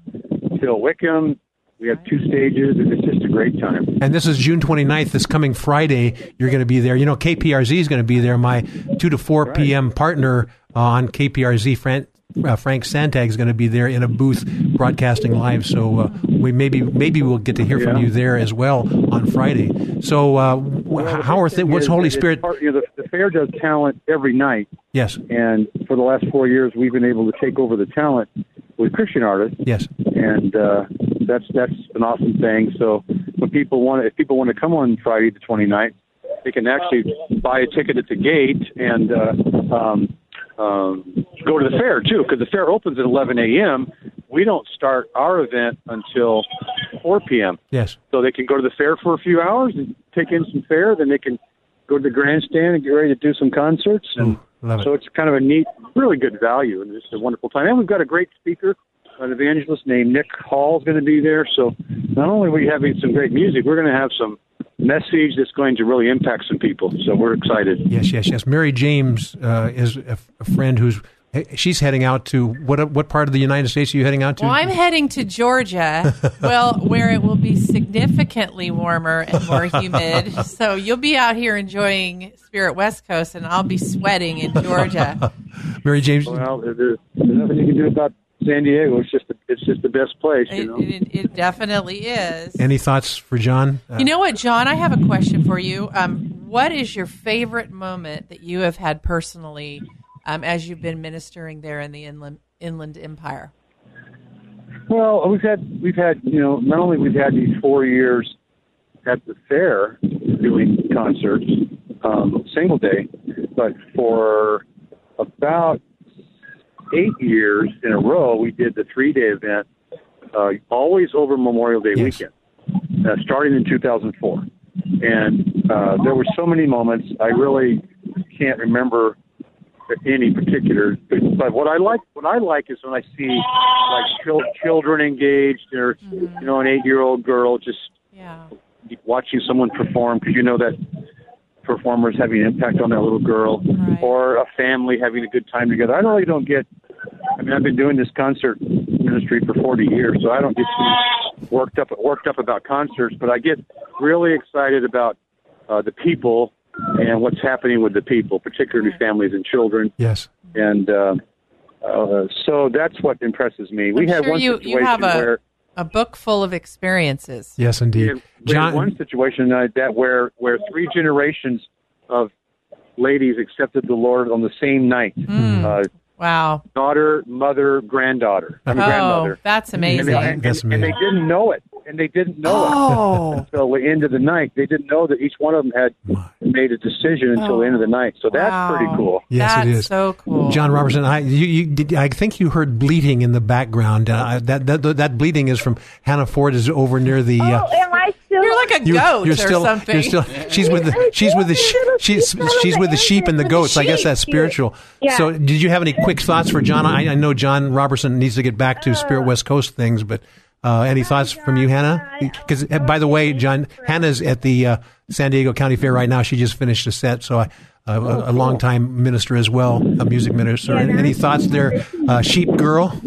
Phil Wickham. We have two stages, and it's just a great time. And this is June 29th, this coming Friday. You're going to be there. You know, KPRZ is going to be there. My 2 to 4 Right. p.m. partner on KPRZ, Frank, uh, Frank Santag, is going to be there in a booth broadcasting live. So uh, we maybe maybe we'll get to hear from you there as well on Friday. So uh, wh- how are th- what's Holy Spirit? Part, you know, the, the fair does talent every night, Yes, and for the last four years, we've been able to take over the talent with Christian artists, yes, and uh, that's that's an awesome thing. So when people want, if people want to come on Friday the 29th, they can actually buy a ticket at the gate and uh, um, um, go to the fair too, because the fair opens at 11 a.m. We don't start our event until 4 p.m. yes. So they can go to the fair for a few hours and take in some fair, Then they can go to the grandstand and get ready to do some concerts. And love it. so it's kind of a neat, really good value, and it's a wonderful time. And we've got a great speaker, an evangelist named Nick Hall is going to be there. So not only are we having some great music, we're going to have some message that's going to really impact some people. So we're excited. Yes, yes, yes. Mary James uh, is a, a friend who's she's heading out to what what part of the United States are you heading out to? Well, I'm heading to Georgia, well, where it will be significantly warmer and more humid. So you'll be out here enjoying Spirit West Coast, and I'll be sweating in Georgia. Mary James. Well, there's, there's nothing you can do about San Diego. It's just the, it's just the best place, you It, know. it, it definitely is. Any thoughts for John? Uh, You know what, John? I have a question for you. Um, what is your favorite moment that you have had personally um, as you've been ministering there in the Inland Inland Empire? Well, we've had we've had you know not only we've had these four years at the fair doing concerts um, single day, but for about eight years in a row we did the three day event, uh, always over Memorial Day Yes. weekend, uh, starting in 2004, and uh, there were so many moments I really can't remember any particular. But what I like, what I like is when I see like chil- children engaged, or you know, an eight-year-old girl just Yeah. watching someone perform because you know that performer is having an impact on that little girl, Right. or a family having a good time together. I really don't get. I mean, I've been doing this concert ministry for 40 years, so I don't get too worked up worked up about concerts, but I get really excited about uh, the people and what's happening with the people, particularly families and children yes. and uh, uh, so that's what impresses me. We I'm had sure one you, situation you have a, where a book full of experiences. Yes, we indeed. had, we had John. one situation that where where three generations of ladies accepted the Lord on the same night. Hmm. Uh, Wow. daughter, mother, granddaughter, I mean, Oh, grandmother. that's And they, amazing. and, That's and, and they didn't know it, and they didn't know it Oh, until the end of the night. They didn't know that each one of them had made a decision until the end of the night. So that's Wow. pretty cool. Yes, that's it is. so cool. John Robertson, I you, you did, I think you heard bleeding in the background. Uh, that, that that bleeding is from Hannah Ford is over near the. Uh, Oh, am I still? You're like a you- goat you're or still, something. You're still, she's with the she's with the she's she's with the sheep and the goats. I guess that's spiritual. Yeah. So, did you have any quick thoughts for John? I, I know John Robertson needs to get back to Spirit West Coast things, but uh, any thoughts from you, Hannah? Because by the way, John, Hannah's at the uh, San Diego County Fair right now. She just finished a set, so I. Uh, a, a longtime minister as well, a music minister. Any, any thoughts there, uh, sheep girl?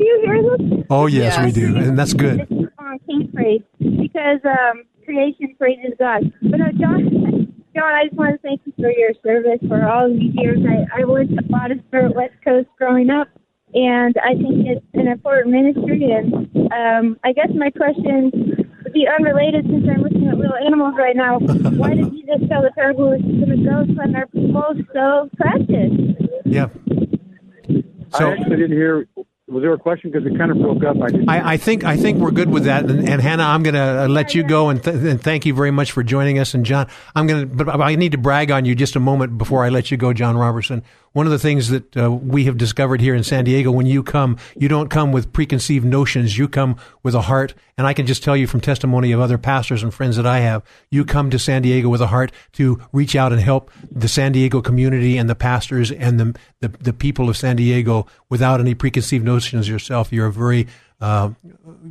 Do you hear this? Oh yes, we do, and that's good. This is on K Praise because um, creation praises God. But uh, John, John, I just want to thank you for your service for all these years. I, I went a lot of Spirit West Coast growing up, and I think it's an important ministry. And um, I guess my question would be unrelated since I'm looking at little animals right now. Why did Jesus tell the parable of the goats when they're both so precious? Yeah. So, I So actually didn't hear. Was there a question? Because it kind of broke up. I. I, I think I think we're good with that. And, and Hannah, I'm going to uh, let you go and, th- and thank you very much for joining us. And John, I'm going to, but I need to brag on you just a moment before I let you go, John Robertson. One of the things that uh, we have discovered here in San Diego, when you come, you don't come with preconceived notions. You come with a heart. And I can just tell you from testimony of other pastors and friends that I have, you come to San Diego with a heart to reach out and help the San Diego community and the pastors and the the, the people of San Diego without any preconceived notions yourself. You're a very uh,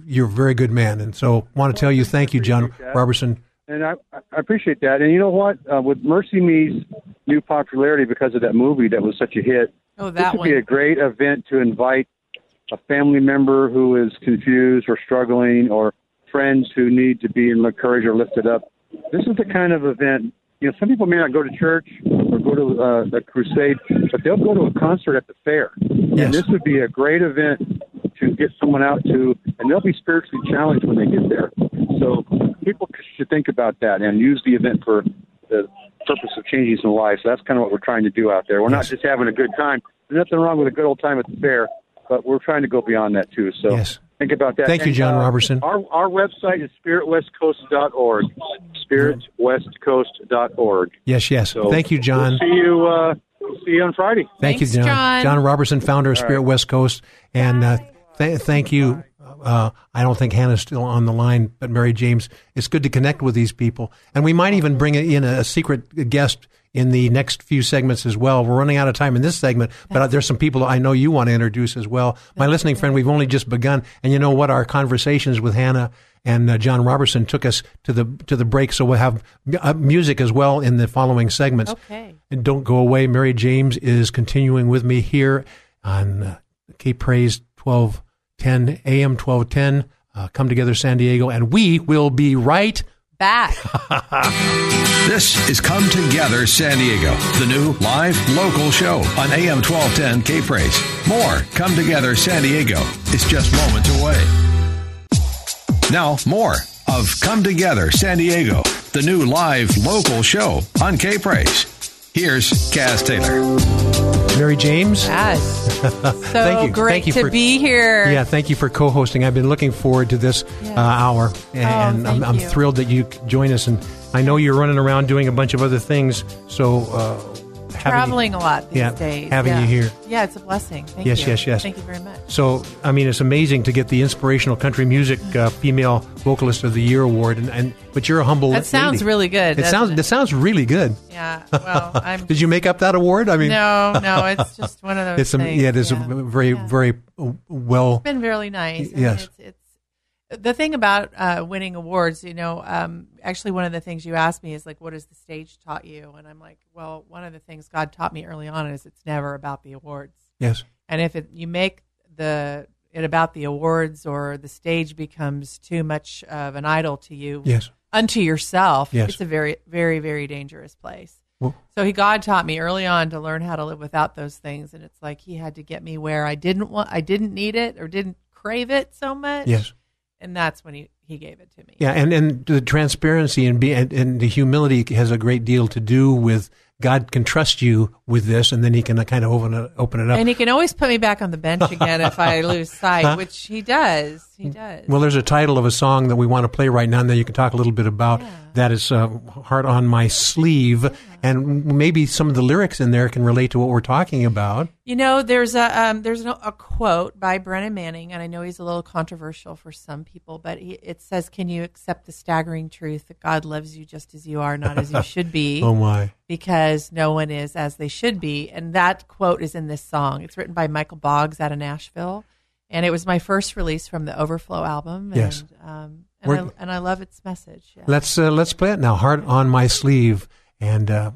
you're a very good man, and so I want to tell you thank you, John. Robertson. And I, I appreciate that. And you know what? Uh, with MercyMe's new popularity because of that movie that was such a hit, oh, this that would one. be a great event to invite a family member who is confused or struggling, or friends who need to be encouraged or lifted up, this is the kind of event. You know, some people may not go to church or go to uh, a crusade, but they'll go to a concert at the fair. Yes. And this would be a great event to get someone out to, and they'll be spiritually challenged when they get there. So people should think about that and use the event for the purpose of changing some lives. So that's kind of what we're trying to do out there. We're not just having a good time. There's nothing wrong with a good old time at the fair, but we're trying to go beyond that too. So Yes. Think about that. Thank you, John uh, Robertson. Our our website is spiritwestcoast.org. Spiritwestcoast.org. Yes, yes. So Thank you, John. We'll see you. Uh, see you on Friday. Thank Thanks, you, John. John. John Robertson, founder of All Spirit right. West Coast, and uh, th- thank you. Uh, I don't think Hannah's still on the line, but Mary James. It's good to connect with these people, and we might even bring in a, a secret guest in the next few segments as well. We're running out of time in this segment, but there's some people I know you want to introduce as well. My listening friend, we've only just begun, and you know what? Our conversations with Hannah and uh, John Robertson took us to the to the break, so we'll have uh, music as well in the following segments. Okay. And don't go away. Mary James is continuing with me here on uh, K Praise 1210 AM 1210. Uh, come together, San Diego, and we will be right Back. This is Come Together San Diego, the new live local show on AM 1210 K Praise. More Come Together San Diego is just moments away. Now, more of Come Together San Diego, the new live local show on K Praise. Here's Kaz Taylor. Mary James. Yes. So Thank you. great Thank you to for- be here. Yeah, thank you for co-hosting. I've been looking forward to this Yes. uh, hour, and I'm, I'm thrilled that you join us. And I know you're running around doing a bunch of other things, so uh, having you- Traveling a lot these Yeah, days. having yeah. you here. Yeah, it's a blessing. Thank Yes, you. yes, yes. Thank you very much. So, I mean, it's amazing to get the Inspirational Country Music uh, Female Vocalist of the Year award, and, and but you're a humble. That sounds lady. really good. It sounds. It? That sounds really good. Yeah. Well, I'm. Did you make up that award? I mean, no, no. It's just one of those it's a, things. yeah, it is yeah. a very, very uh, well. It's been really nice. I mean, Yes. it's, it's the thing about uh, winning awards. You know, um, actually, one of the things you asked me is like, "What has the stage taught you?" And I'm like, "Well, one of the things God taught me early on is it's never about the awards. Yes. And if it, you make the it about the awards or the stage becomes too much of an idol to you, Yes. unto yourself, Yes. it's a very, very, very dangerous place. Well- so he God taught me early on to learn how to live without those things, and it's like he had to get me where I didn't want, I didn't need it or didn't crave it so much. Yes. And that's when he he gave it to me. Yeah, and, and the transparency and, be, and and the humility has a great deal to do with God can trust you with this, and then He can uh, kind of open it open it up. And he can always put me back on the bench again if I lose sight, which he does. He does. Well, there's a title of a song that we want to play right now, and then you can talk a little bit about that. Is uh, "Heart on My Sleeve," and maybe some of the lyrics in there can relate to what we're talking about. You know, there's a um, there's a, a quote by Brennan Manning, and I know he's a little controversial for some people, but he, it says, "Can you accept the staggering truth that God loves you just as you are, not as you should be?" Oh my! Because no one is as they should be, and that quote is in this song. It's written by Michael Boggs out of Nashville, and it was my first release from the Overflow album. Yes. and, um, and We're- I, and I love its message. Yeah. Let's uh, let's play it now. "Heart on My Sleeve," and uh,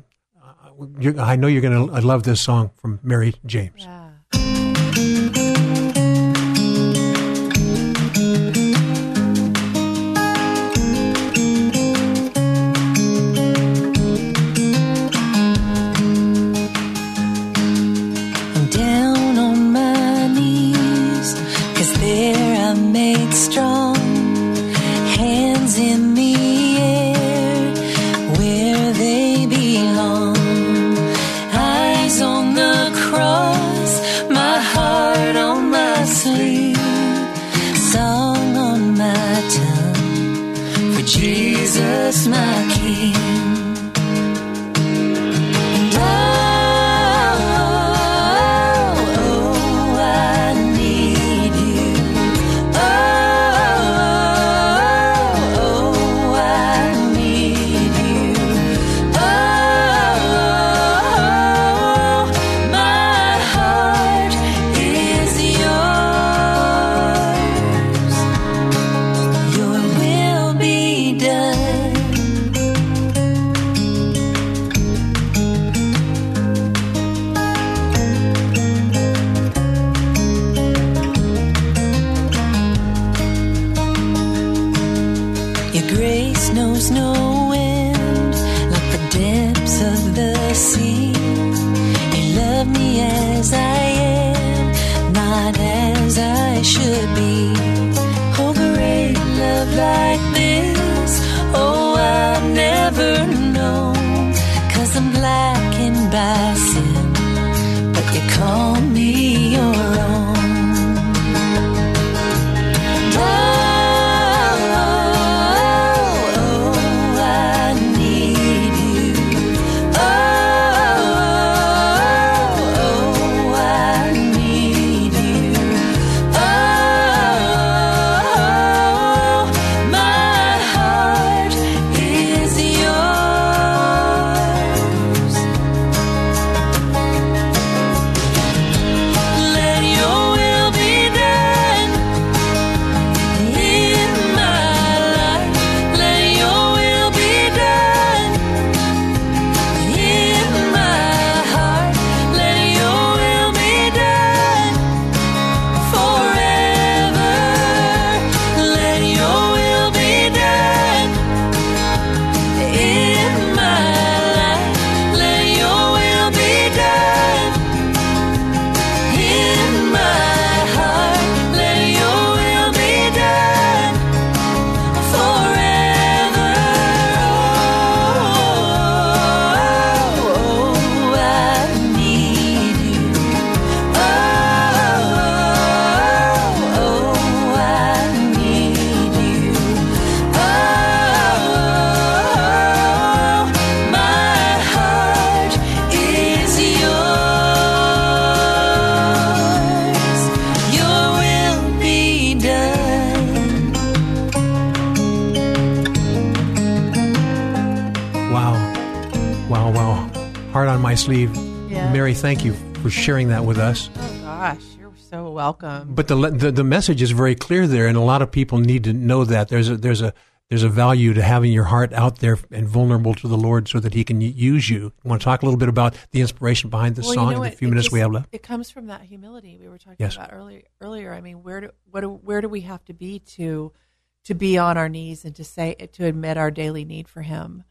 you're, I know you're going to love this song from Mary James. I'm Jesus, my King. Wow, wow. Heart on my sleeve. Yeah. Mary, thank you for sharing that with us. Oh gosh, you're so welcome. But the, the the message is very clear there, and a lot of people need to know that there's a there's a there's a value to having your heart out there and vulnerable to the Lord, so that He can use you. Want to talk a little bit about the inspiration behind this Well, you song know in the few It minutes just- we have left? It comes from that humility we were talking Yes. about earlier. Earlier, I mean, where do what do, where do we have to be to to be on our knees and to say to admit our daily need for Him?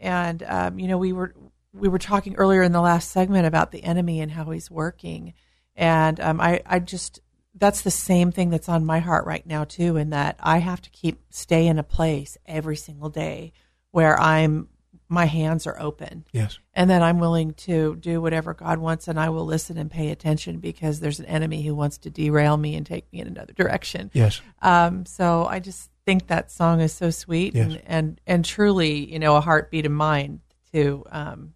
And um, you know, we were we were talking earlier in the last segment about the enemy and how he's working, and um, I I just that's the same thing that's on my heart right now too, in that I have to keep stay in a place every single day where I'm my hands are open Yes. and then I'm willing to do whatever God wants, and I will listen and pay attention because there's an enemy who wants to derail me and take me in another direction. Yes. Um, so I just think that song is so sweet Yes. and, and and truly, you know, a heartbeat of mine to um,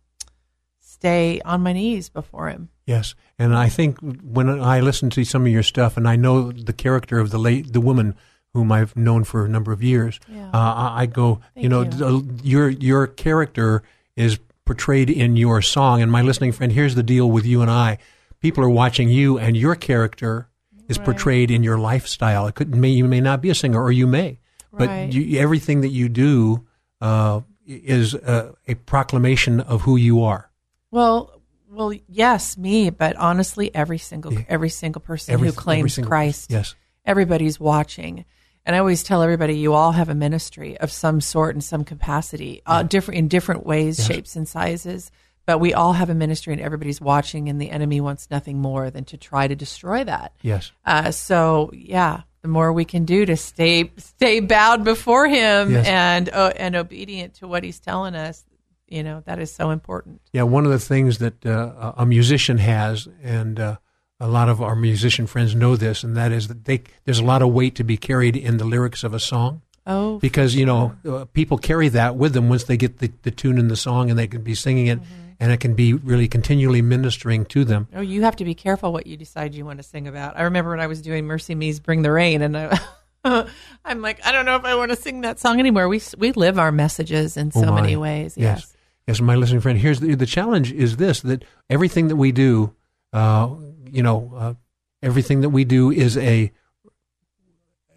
stay on my knees before Him. Yes, and I think when I listen to some of your stuff, and I know the character of the late the woman whom I've known for a number of years, Yeah. uh, I, I go, you know, you. the- your your character is portrayed in your song. And my listening friend, here's the deal with you and I: people are watching you, and your character is portrayed in your lifestyle. It could may you may not be a singer, or you may, but Right. you, everything that you do uh, is a, a proclamation of who you are. Well, well, yes, me, but honestly, every single every single person Every- who claims single Christ, yes. everybody's watching. And I always tell everybody, you all have a ministry of some sort in some capacity, uh, different in different ways, Yes. shapes, and sizes. But we all have a ministry, and everybody's watching, and the enemy wants nothing more than to try to destroy that. Yes. Uh, so yeah, the more we can do to stay stay bowed before Him Yes. and uh, and obedient to what He's telling us, you know, that is so important. Yeah, one of the things that uh, a musician has, and uh, a lot of our musician friends know this, and that is that they there's a lot of weight to be carried in the lyrics of a song. Oh, because you know uh, people carry that with them once they get the, the tune and the song, and they can be singing it, and it can be really continually ministering to them. Oh, you have to be careful what you decide you want to sing about. I remember when I was doing MercyMe's "Bring the Rain," and I, I'm like, I don't know if I want to sing that song anymore. We we live our messages in so Oh, many ways. Yes. Yes. Yes, my listening friend. Here's the, the challenge: is this that everything that we do, uh, you know, uh, everything that we do is a,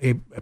a a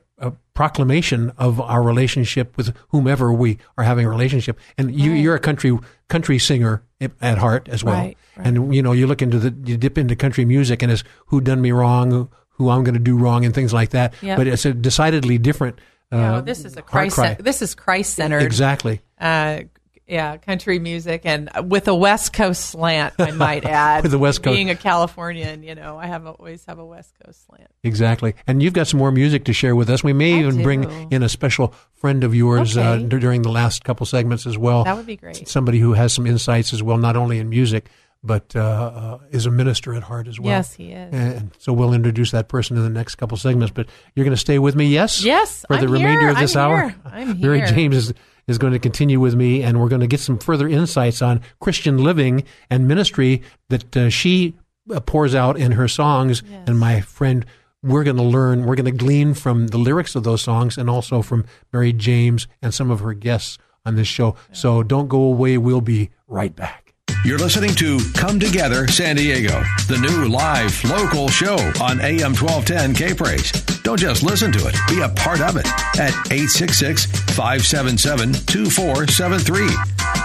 proclamation of our relationship with whomever we are having a relationship. And you, you're a country country singer at heart as well. Right, right. And you know, you look into the you dip into country music and it's who done me wrong, who I'm going to do wrong, and things like that. Yep. But it's a decidedly different. Uh, No, this is a Christ. cry. This is Christ centered. Exactly. Uh, yeah, country music, and with a West Coast slant, I might add. With the West Coast. being a Californian, you know, I have always have a West Coast slant. Exactly. And you've got some more music to share with us. We may I even do. bring in a special friend of yours uh, d- during the last couple segments as well. That would be great. Somebody who has some insights as well, not only in music, but uh, uh, is a minister at heart as well. Yes, he is. And so we'll introduce that person in the next couple segments. But you're going to stay with me, yes? Yes, For the I'm remainder here. of this I'm hour? here. I'm Mary here. James is, is going to continue with me, and we're going to get some further insights on Christian living and ministry that uh, she uh, pours out in her songs. And my friend, we're going to learn, we're going to glean from the lyrics of those songs and also from Mary James and some of her guests on this show. So don't go away. We'll be right back. You're listening to Come Together San Diego, the new live local show on AM 1210 K Praise. Don't just listen to it, be a part of it at 866 577 2473.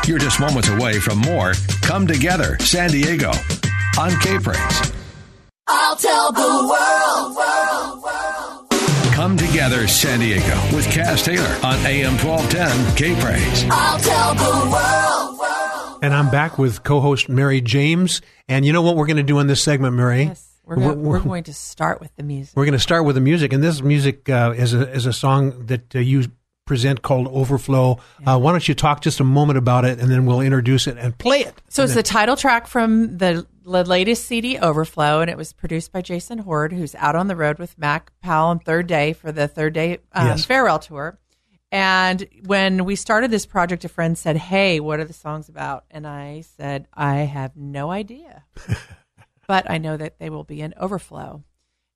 You're just moments away from more Come Together San Diego on K Praise. I'll tell the world, world, world. Come Together San Diego with Kaz Taylor on AM 1210 K Praise. I'll tell the world, world. And I'm back with co-host Mary James. And you know what we're going to do in this segment, Mary? Yes, we're, go- we're going to start with the music. We're going to start with the music, and this music uh, is a is a song that uh, you present called "Overflow." Uh, why don't you talk just a moment about it, and then we'll introduce it and play it. So it's the title track from the, the latest CD, Overflow, and it was produced by Jason Horde, who's out on the road with Mac Powell on Third Day for the Third Day um, Yes. farewell tour. And when we started this project, a friend said, "Hey, what are the songs about?" And I said, "I have no idea, but I know that they will be an overflow."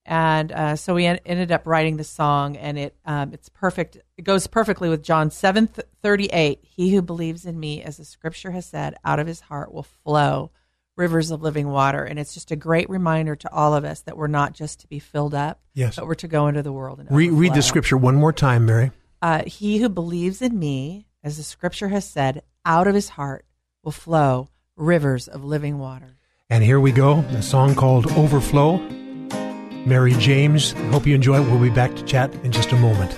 And uh, so we en- ended up writing the song, and it um, it's perfect. It goes perfectly with John seven thirty eight. He who believes in me, as the Scripture has said, out of his heart will flow rivers of living water. And it's just a great reminder to all of us that we're not just to be filled up, Yes. but we're to go into the world and Re- read the scripture one more time, Mary. Uh, he who believes in me, as the Scripture has said, out of his heart will flow rivers of living water. And here we go, a song called "Overflow." Mary James. Hope you enjoy it. We'll be back to chat in just a moment.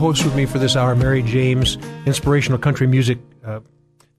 Co-host with me for this hour, Mary James, inspirational country music uh,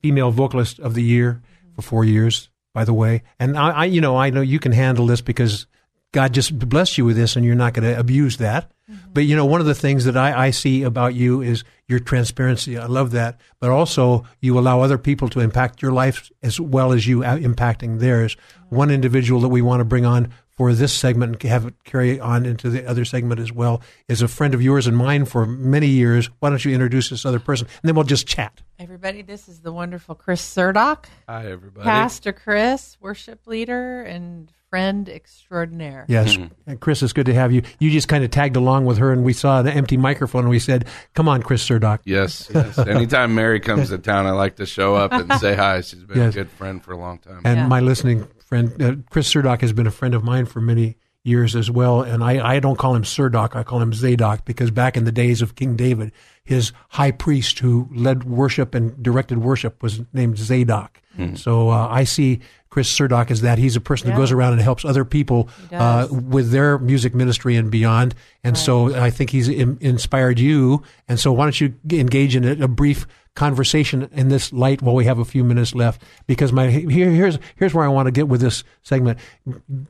female vocalist of the year for four years, by the way. And I, I, you know, I know you can handle this because God just blessed you with this, and you're not going to abuse that. But you know, one of the things that I, I see about you is your transparency. I love that. But also, you allow other people to impact your life as well as you uh, impacting theirs. One individual that we want to bring on for this segment and have it carry on into the other segment as well is a friend of yours and mine for many years. Why don't you introduce this other person, and then we'll just chat. Everybody, this is the wonderful Chris Surdock. Hi, everybody. Pastor Chris, worship leader and friend extraordinaire. Yes, hmm. and Chris, it's good to have you. You just kind of tagged along with her, and we saw an empty microphone, and we said, "Come on, Chris Surdock." Yes, yes. Anytime Mary comes to town, I like to show up and say hi. She's been Yes. a good friend for a long time. And my listening friend, uh, Chris Surdock, has been a friend of mine for many years as well. And I, I don't call him Surdock, I call him Zadok, because back in the days of King David, his high priest who led worship and directed worship was named Zadok. Hmm. So uh, I see Chris Surdock as that. He's a person Yeah. who goes around and helps other people He uh, with their music ministry and beyond. And so I think he's in, inspired you. And so why don't you engage in a, a brief conversation in this light while we have a few minutes left? Because my here, here's here's where I want to get with this segment.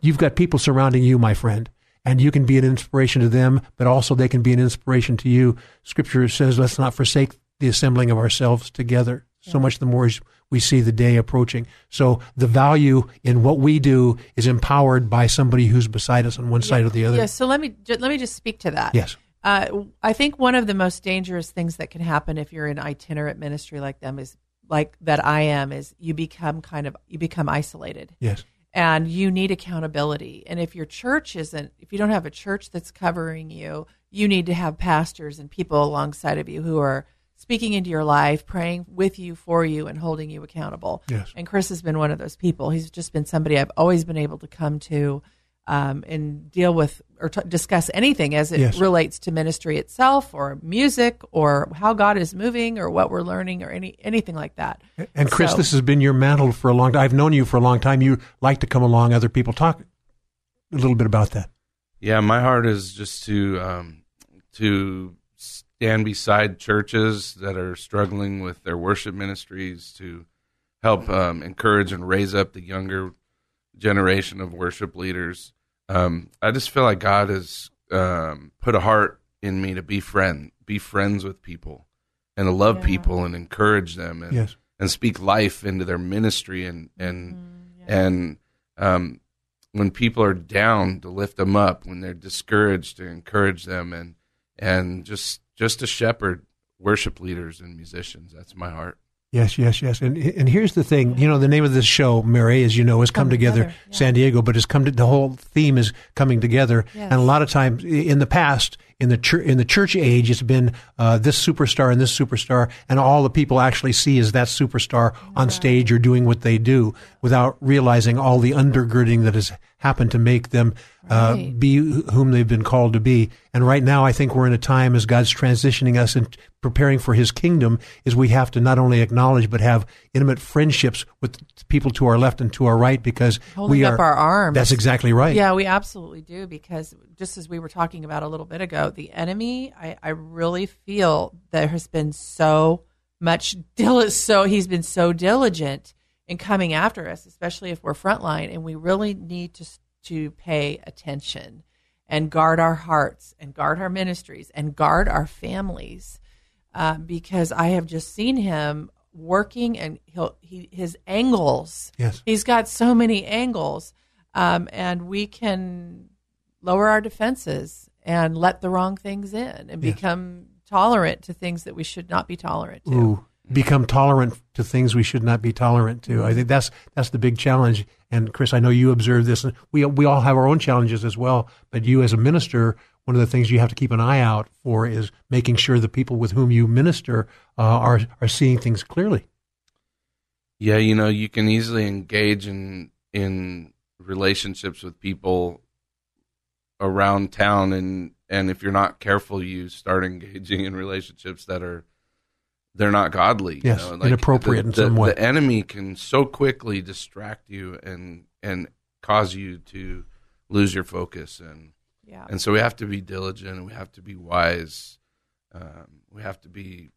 You've got people surrounding you, my friend. And you can be an inspiration to them, but also they can be an inspiration to you. Scripture says, let's not forsake the assembling of ourselves together. So much the more as we see the day approaching. So the value in what we do is empowered by somebody who's beside us on one side or the other. Yeah, so let me let me just speak to that. Yes. Uh, I think one of the most dangerous things that can happen if you're in itinerant ministry like them is like that I am is you become kind of you become isolated. Yes. And you need accountability. And if your church isn't if you don't have a church that's covering you, you need to have pastors and people alongside of you who are speaking into your life, praying with you, for you, and holding you accountable. Yes. And Chris has been one of those people. He's just been somebody I've always been able to come to um, and deal with or t- discuss anything as it Yes. relates to ministry itself or music or how God is moving or what we're learning or any anything like that. And Chris, So- this has been your mantle for a long time. I've known you for a long time. You like to come along, other people talk a little bit about that. Yeah, my heart is just to um, to stand beside churches that are struggling with their worship ministries to help um, encourage and raise up the younger generation of worship leaders. Um, I just feel like God has um, put a heart in me to be friend, be friends with people, and to love Yeah. people and encourage them, and Yes. and speak life into their ministry, and and Mm-hmm. and um, when people are down, to lift them up. When they're discouraged, to encourage them, and and just just to shepherd worship leaders and musicians. That's my heart. Yes, yes, yes. And and here's the thing. You know, the name of this show, Mary, as you know, has come, Come together, Together, yeah. San Diego, but has come to the whole theme is coming together. Yes. And a lot of times in the past, in the church, in the church age, it's been uh, this superstar and this superstar, and all the people actually see is that superstar on stage or doing what they do, without realizing all the undergirding that has happened to make them uh, Right. be whom they've been called to be. And right now, I think we're in a time as God's transitioning us and preparing for His kingdom, is we have to not only acknowledge but have intimate friendships with people to our left and to our right because Holding we up are. our arms. That's exactly right. Yeah, we absolutely do because just as we were talking about a little bit ago, the enemy, I, I really feel there has been so much dil- so he's been so diligent in coming after us, especially if we're frontline, and we really need to to pay attention and guard our hearts and guard our ministries and guard our families uh, because I have just seen him working and he'll he his angles. Yes. He's got so many angles, um, and we can lower our defenses and let the wrong things in and Yes. become tolerant to things that we should not be tolerant to. Ooh, become tolerant to things we should not be tolerant to. I think that's that's the big challenge. And Chris, I know you observe this. and We we all have our own challenges as well. But you, as a minister, one of the things you have to keep an eye out for is making sure the people with whom you minister uh, are are seeing things clearly. Yeah, you know, you can easily engage in in relationships with people around town and and if you're not careful you start engaging in relationships that are they're not godly you Yes, know, inappropriate the, in the- some way. the enemy can so quickly distract you and and cause you to lose your focus and Yeah. And so we have to be diligent and we have to be wise. Um, we have to be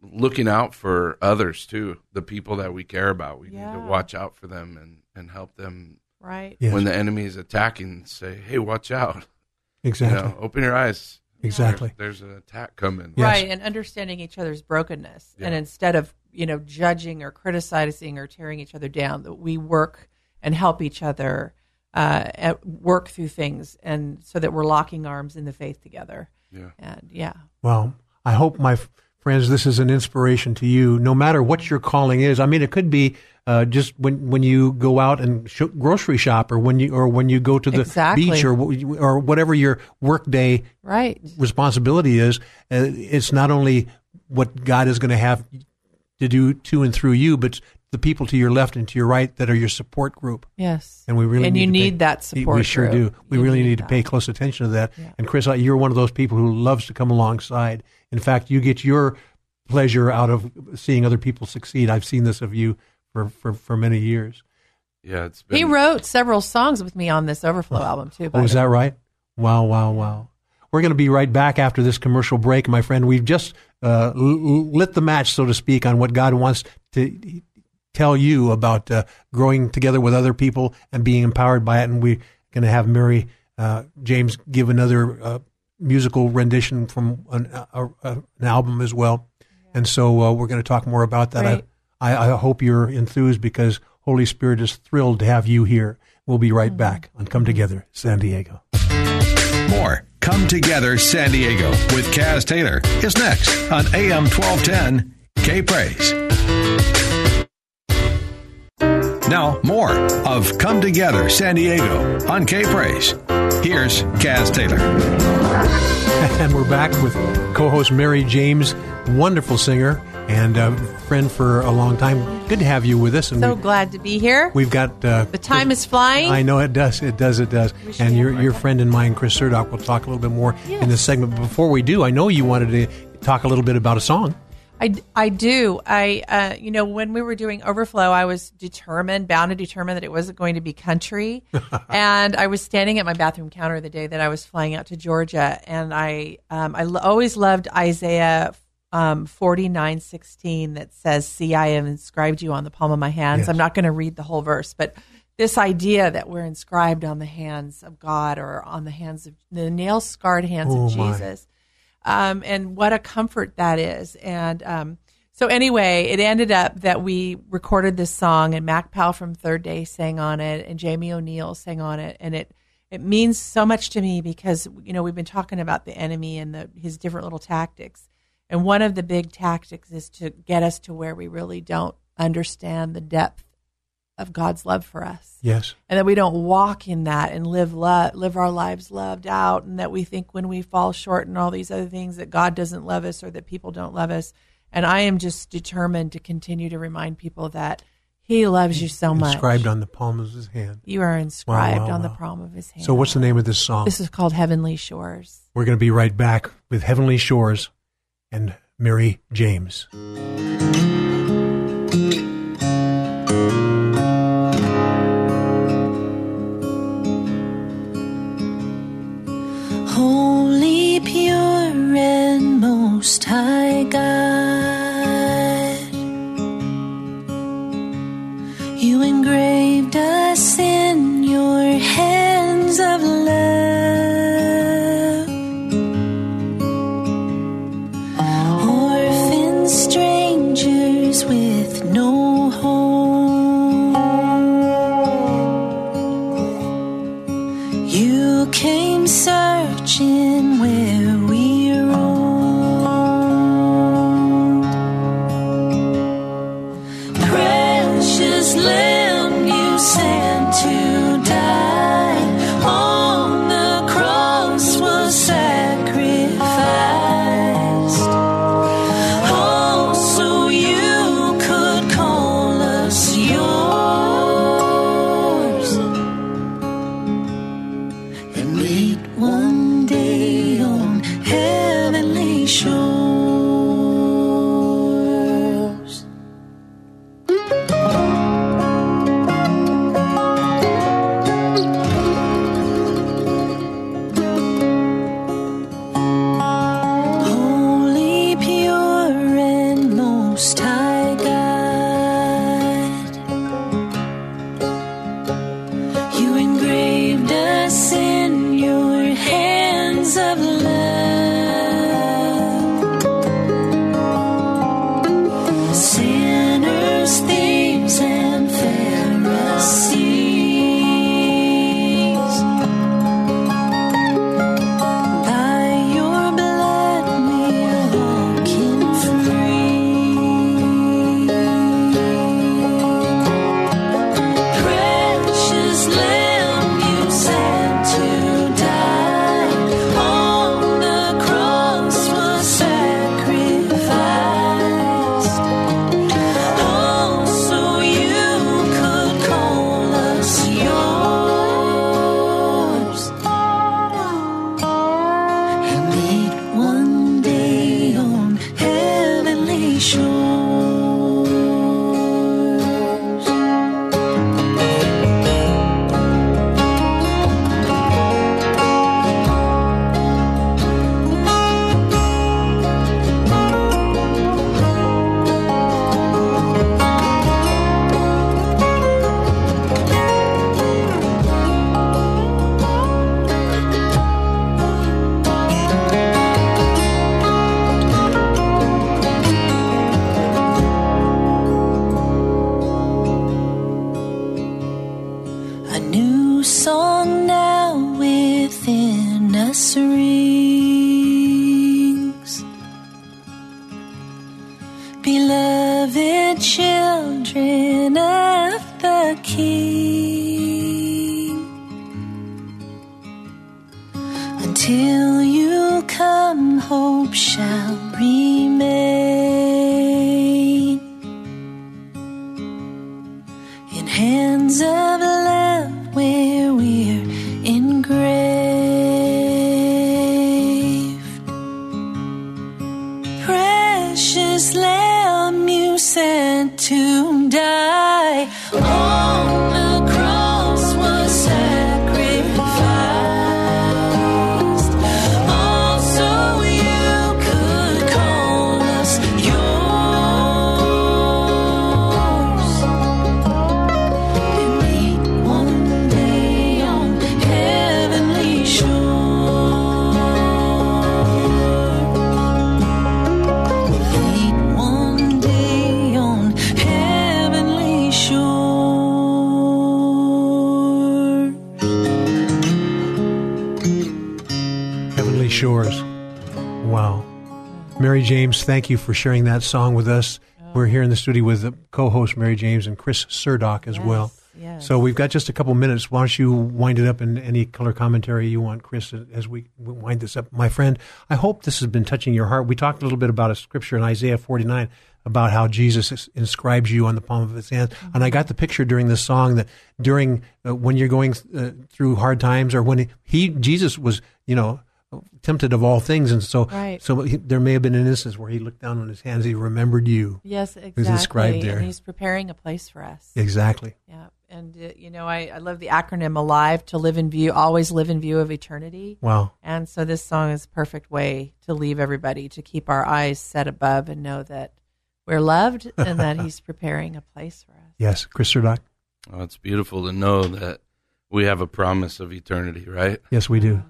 looking out for others too, the people that we care about. We need to watch out for them and, and help them Right. Yes. when the enemy is attacking. Say, hey, watch out. Exactly. You know, open your eyes. Exactly. There- there's an attack coming. Right, and understanding each other's brokenness, and instead of you know judging or criticizing or tearing each other down, that we work and help each other uh, at work through things, and so that we're locking arms in the faith together. Yeah, and yeah, Well, I hope my f- friends, this is an inspiration to you. No matter what your calling is, I mean, it could be uh, just when when you go out and sh- grocery shop, or when you or when you go to the Exactly. beach, or or whatever your workday right. responsibility is. Uh, it's not only what God is going to have to do to and through you, but the people to your left and to your right that are your support group. Yes. And we really And need you to pay- need that support We sure group. do. We You really need need to pay close attention to that. And Chris, uh, you're one of those people who loves to come alongside. In fact, you get your pleasure out of seeing other people succeed. I've seen this of you for, for, for many years. Yeah, it's been He wrote several songs with me on this Overflow album too. Oh, is that right? Wow, wow, wow. We're going to be right back after this commercial break, my friend. We've just uh, l- l- lit the match, so to speak, on what God wants to tell you about uh, growing together with other people and being empowered by it. And we're going to have Mary uh, James give another uh, musical rendition from an, uh, an album as well. And so uh, we're going to talk more about that. Great. I, I, I hope you're enthused because Holy Spirit is thrilled to have you here. We'll be right mm-hmm. back on Come Together San Diego. More Come Together San Diego with Kaz Taylor is next on AM 1210 K Praise. Now, more of Come Together San Diego on K Praise. Here's Kaz Taylor. and we're back with co-host Mary James, wonderful singer and uh, friend for a long time. Good to have you with us. And So we, glad to be here. we've got uh, The time is flying. I know it does. It does. It does. And your your friend and mine, Chris Surdock, will talk a little bit more in this segment. But before we do, I know you wanted to talk a little bit about a song. I, I do. I, uh, you know, when we were doing Overflow, I was determined, bound to determine that it wasn't going to be country. and I was standing at my bathroom counter the day that I was flying out to Georgia. And I, um, I always loved Isaiah um, 49 16 that says, See, I have inscribed you on the palm of my hands. Yes. I'm not going to read the whole verse, but this idea that we're inscribed on the hands of God or on the hands of the nail scarred hands Oh, of. Jesus um, and what a comfort that is. And um, so, anyway, it ended up that we recorded this song, and Mac Powell from Third Day sang on it, and Jamie O'Neal sang on it, and it it means so much to me because you know we've been talking about the enemy and the, his different little tactics, and one of the big tactics is to get us to where we really don't understand the depth of God's love for us Yes. and that we don't walk in that and live lo- live our lives loved out and that we think when we fall short and all these other things that God doesn't love us or that people don't love us and I am just determined to continue to remind people that he loves you so much Inscribed on the palm of his hand. you are inscribed Wow, wow, on the palm of his hand So, what's the name of this song? this is called heavenly shores We're going to be right back with Heavenly Shores and Mary James. Holy, pure, and most high God, Mary James, thank you for sharing that song with us. We're here in the studio with the co-host Mary James and Chris Surdock as well. yes. So we've got just a couple minutes. Why don't you wind it up in any color commentary you want, Chris, as we wind this up? My friend, I hope this has been touching your heart. We talked a little bit about a scripture in Isaiah 49 about how Jesus inscribes you on the palm of his hand. And I got the picture during this song that during uh, when you're going uh, through hard times or when he, he Jesus was, you know, tempted of all things and so Right. so he, there may have been an instance where he looked down on his hands he remembered you Yes, It exactly. was inscribed there And he's preparing a place for us. exactly Yeah, and uh, you know, I, I love the acronym ALIVE to live in view, always live in view of eternity. Wow. And so this song is a perfect way to leave everybody to keep our eyes set above and know that we're loved and that He's preparing a place for us. yes chris Surdock? Oh, it's beautiful to know that we have a promise of eternity, right? yes we do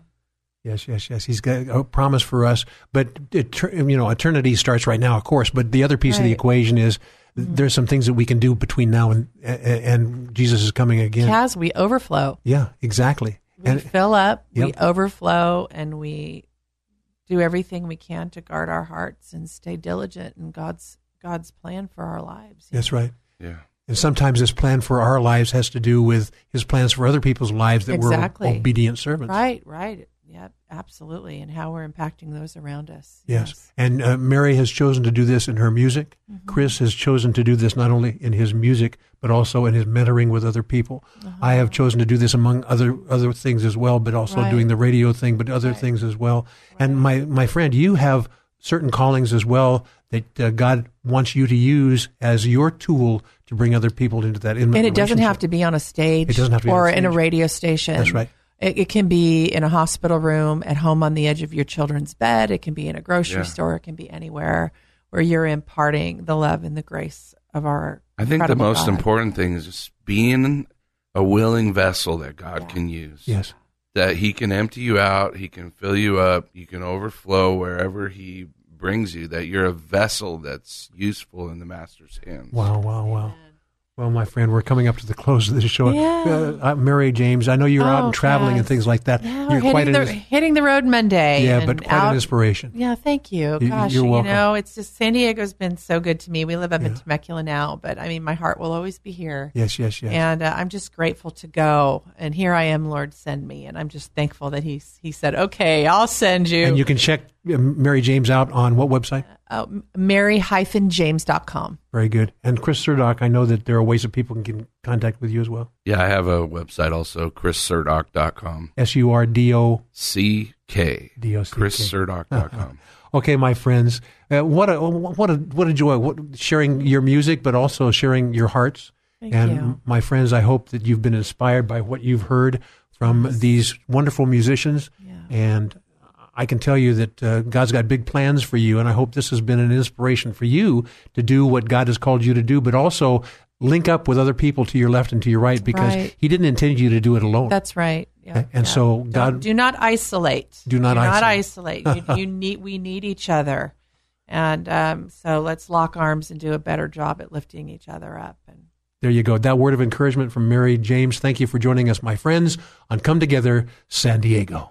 yes yes yes he's got a promise for us but it, you know eternity starts right now of course but the other piece of the equation is mm-hmm. there's some things that we can do between now and and jesus is coming again Kaz, we overflow. yeah exactly We and fill up, we overflow, and we do everything we can to guard our hearts and stay diligent in God's God's plan for our lives. that's right Yeah. and sometimes this plan for our lives has to do with his plans for other people's lives that Exactly. we're obedient servants Right, right. Yeah, absolutely. And how we're impacting those around us. Yes. And uh, Mary has chosen to do this in her music. Mm-hmm. Chris has chosen to do this not only in his music, but also in his mentoring with other people. I have chosen to do this among other other things as well, but also Uh-huh. Right. doing the radio thing, but other things as well. And my, my friend, you have certain callings as well that uh, God wants you to use as your tool to bring other people into that intimate And it doesn't have to be on a stage It doesn't have to be or in a radio station. That's right. It, it can be in a hospital room, at home on the edge of your children's bed. It can be in a grocery Yeah. store. It can be anywhere where you're imparting the love and the grace of our. I think the most God. important thing is just being a willing vessel that God can use. Yes. That He can empty you out, He can fill you up, you can overflow wherever He brings you. That you're a vessel that's useful in the Master's hands. Wow, wow, wow. Well, my friend, we're coming up to the close of this show. Yeah. Uh, Mary James, I know you're out Oh, and traveling and things like that. Yeah, you're hitting quite an the hitting the road Monday. Yeah, but quite an inspiration. Yeah, thank you. You- Gosh, you're you welcome. know, it's just San Diego's been so good to me. We live up in Temecula now, but I mean, my heart will always be here. Yes, yes, yes. And uh, I'm just grateful to go. And here I am, Lord, send me. And I'm just thankful that he he said, okay, I'll send you. And you can check uh, Mary James out on what website? Uh, mary-james.com. Very good. And Chris Surdock, I know that there are ways that people can get in contact with you as well. Yeah, I have a website also, chrissurdock.com. S U R D O C K. D-O-C-K. chrissurdock.com. Okay, my friends, uh, what a what a what a joy! What, sharing your music, but also sharing your hearts. Thank and you. my friends, I hope that you've been inspired by what you've heard from these wonderful musicians. And I can tell you that uh, God's got big plans for you, and I hope this has been an inspiration for you to do what God has called you to do, but also link up with other people to your left and to your right because Right. He didn't intend you to do it alone. That's right. Yeah, And yeah. so God- do not isolate. Do not isolate. isolate. you, you need we need each other, and um, so let's lock arms and do a better job at lifting each other up. And There you go. That word of encouragement from Mary James. Thank you for joining us, my friends, on Come Together San Diego.